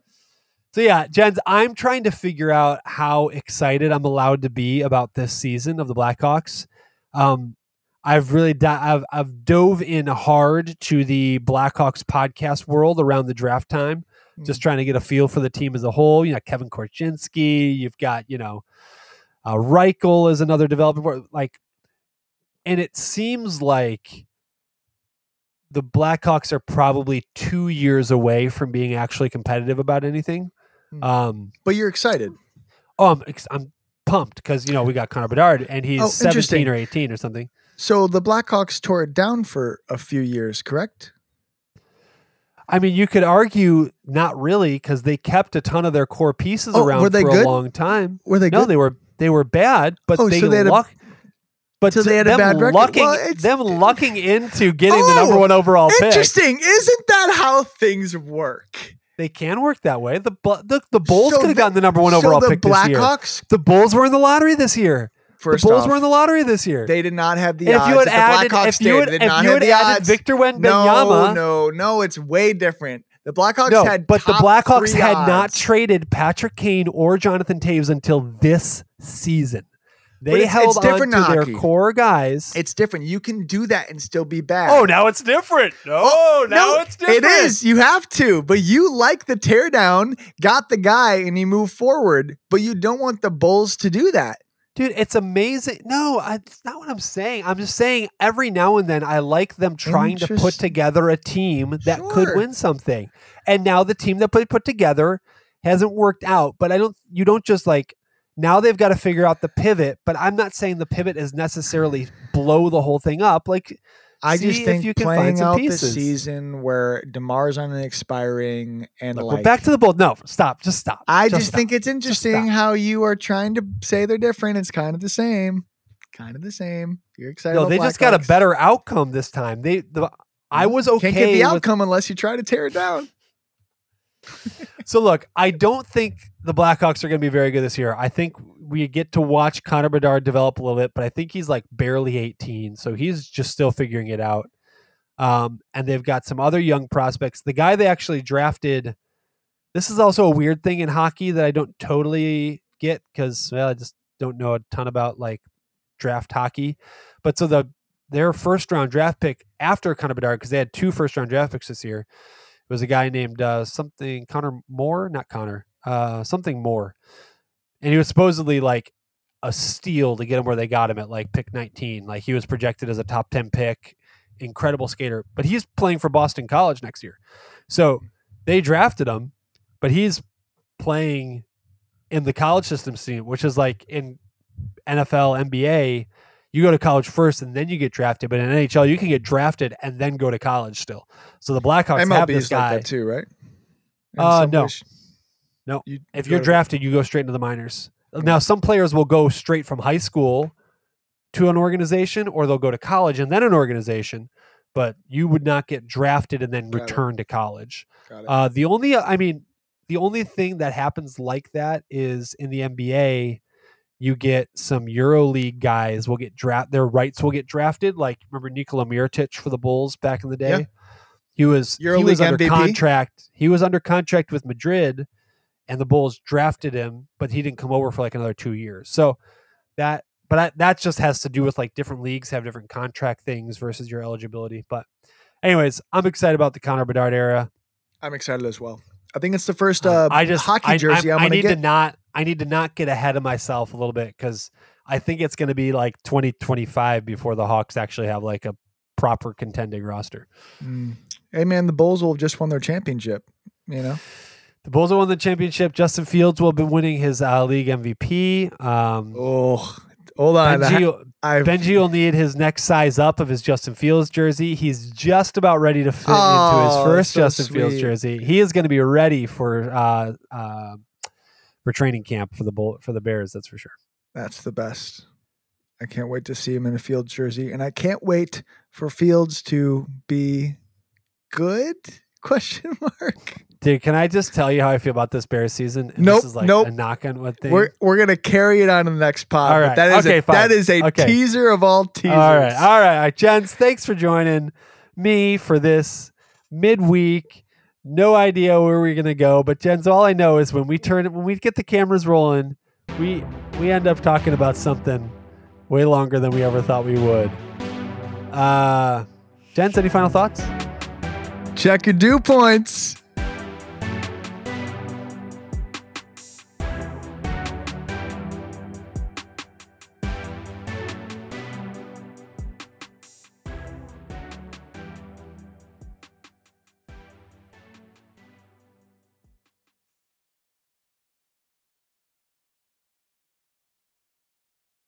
So yeah, Jens, I'm trying to figure out how excited I'm allowed to be about this season of the Blackhawks. Um, I've really di- I've I've dove in hard to the Blackhawks podcast world around the draft time, Mm. just trying to get a feel for the team as a whole. You know, Kevin Korchinski, you've got you know, uh, Reichel is another developer. Like, and it seems like the Blackhawks are probably two years away from being actually competitive about anything. Hmm. Um, But you're excited. oh, I'm, ex- I'm pumped because you know we got Connor Bedard and he's Oh, 17 or 18 or something. So the Blackhawks tore it down for a few years, correct? I mean, you could argue not really because they kept a ton of their core pieces Oh, around were they for good? a long time. Were they no, good? they were they were bad, but Oh, they, so they had a- luck. But so they had a them bad record? lucking, Well, them lucking into getting the number oh, one overall pick. Interesting. Isn't that how things work? They can work that way. The the, the Bulls So could have gotten the number one so overall the pick this year. Blackhawks, The Bulls were in the lottery this year. first the Bulls off, were in the lottery this year. they did not have the And if you had added, the Blackhawks if you did. had, did if not you have had the added odds. Victor Wembanyama, no, no, no. It's way different. The Blackhawks no, had but the Blackhawks had not traded Patrick Kane or Jonathan Toews until this season. But They it's- held it's on different to in their hockey. core guys. It's different. You can do that and still be bad. oh, now it's different. Oh, no, Oh, now no, it's different. It is. You have to. But you like the teardown, got the guy, and you move forward. But you don't want the Bulls to do that. Dude, it's amazing. No, I, it's not what I'm saying. I'm just saying every now and then I like them trying to put together a team that could win something. And now the team that they put together hasn't worked out. But I don't you don't just like now they've got to figure out the pivot, but I'm not saying the pivot is necessarily blow the whole thing up. Like I just think you can find playing some out the season where DeMar's on an expiring and look, like we're back to the Bulls. No, stop. Just stop. I just, stop. think it's interesting how you are trying to say they're different. It's kind of the same. Kind of the same. You're excited. no, they just got a better outcome this time. They the I was okay Can't get the with- outcome unless you try to tear it down. So look, I don't think the Blackhawks are going to be very good this year. I think we get to watch Connor Bedard develop a little bit, but I think he's like barely 18, so he's just still figuring it out. Um, and they've got some other young prospects. The guy they actually drafted. This is also a weird thing in hockey that I don't totally get because well, I just don't know a ton about like draft hockey. But so the their first round draft pick after Connor Bedard because they had two first round draft picks this year it was a guy named uh, something Connor Moore, not Connor, uh, something Moore, and he was supposedly like a steal to get him where they got him at like pick 19. Like he was projected as a top 10 pick, incredible skater, but he's playing for Boston College next year. So they drafted him, but he's playing in the college system scene, which is like in NFL, NBA, you go to college first and then you get drafted. But in NHL, you can get drafted and then go to college still. So the Blackhawks have MLB this is guy. like too, right? In Uh, no. No. You- if you you're drafted, you go straight into the minors. Now, some players will go straight from high school to an organization, or they'll go to college and then an organization. But you would not get drafted and then Got it. return to college. Uh, the only, I mean, the only thing that happens like that is in the NBA, you get some Euro League guys will get draft. Their rights will get drafted. Like remember Nikola Mirotic for the Bulls back in the day. Yeah. He was he was under MVP? contract. He was under contract with Madrid, and the Bulls drafted him, but he didn't come over for like another two years. So that but I, that just has to do with like different leagues have different contract things versus your eligibility. But anyways, I'm excited about the Connor Bedard era. I'm excited as well. I think it's the first Um, uh, I just hockey jersey I, I'm gonna need get. to not I need to not get ahead of myself a little bit because I think it's going to be like 2025 before the Hawks actually have like a proper contending roster. Mm. Hey man, the Bulls will have just won their championship. You know, The Bulls have won the championship. Justin Fields will be winning his uh, league MVP. Um, oh, hold on. Benji, I, Benji will need his next size up of his Justin Fields jersey. He's just about ready to fit into his Oh, first so Justin Fields jersey. He is going to be ready for uh, uh, for training camp for the Bull, for the Bears. That's for sure. That's the best. I can't wait to see him in a Fields jersey, and I can't wait for Fields to be good? Question mark. Dude, can I just tell you how I feel about this Bears season? And Nope, this is like nope. a knock on one thing. We're we're gonna carry it on the next pod. All but right. That is Okay, a, fine. that is a Okay. teaser of all teasers. All right, all right, all right, gents. Thanks for joining me for this midweek. No idea where we're gonna go, but Jens, all I know is when we turn when we get the cameras rolling, we we end up talking about something way longer than we ever thought we would. Uh, gents, any final thoughts? Check your dew points.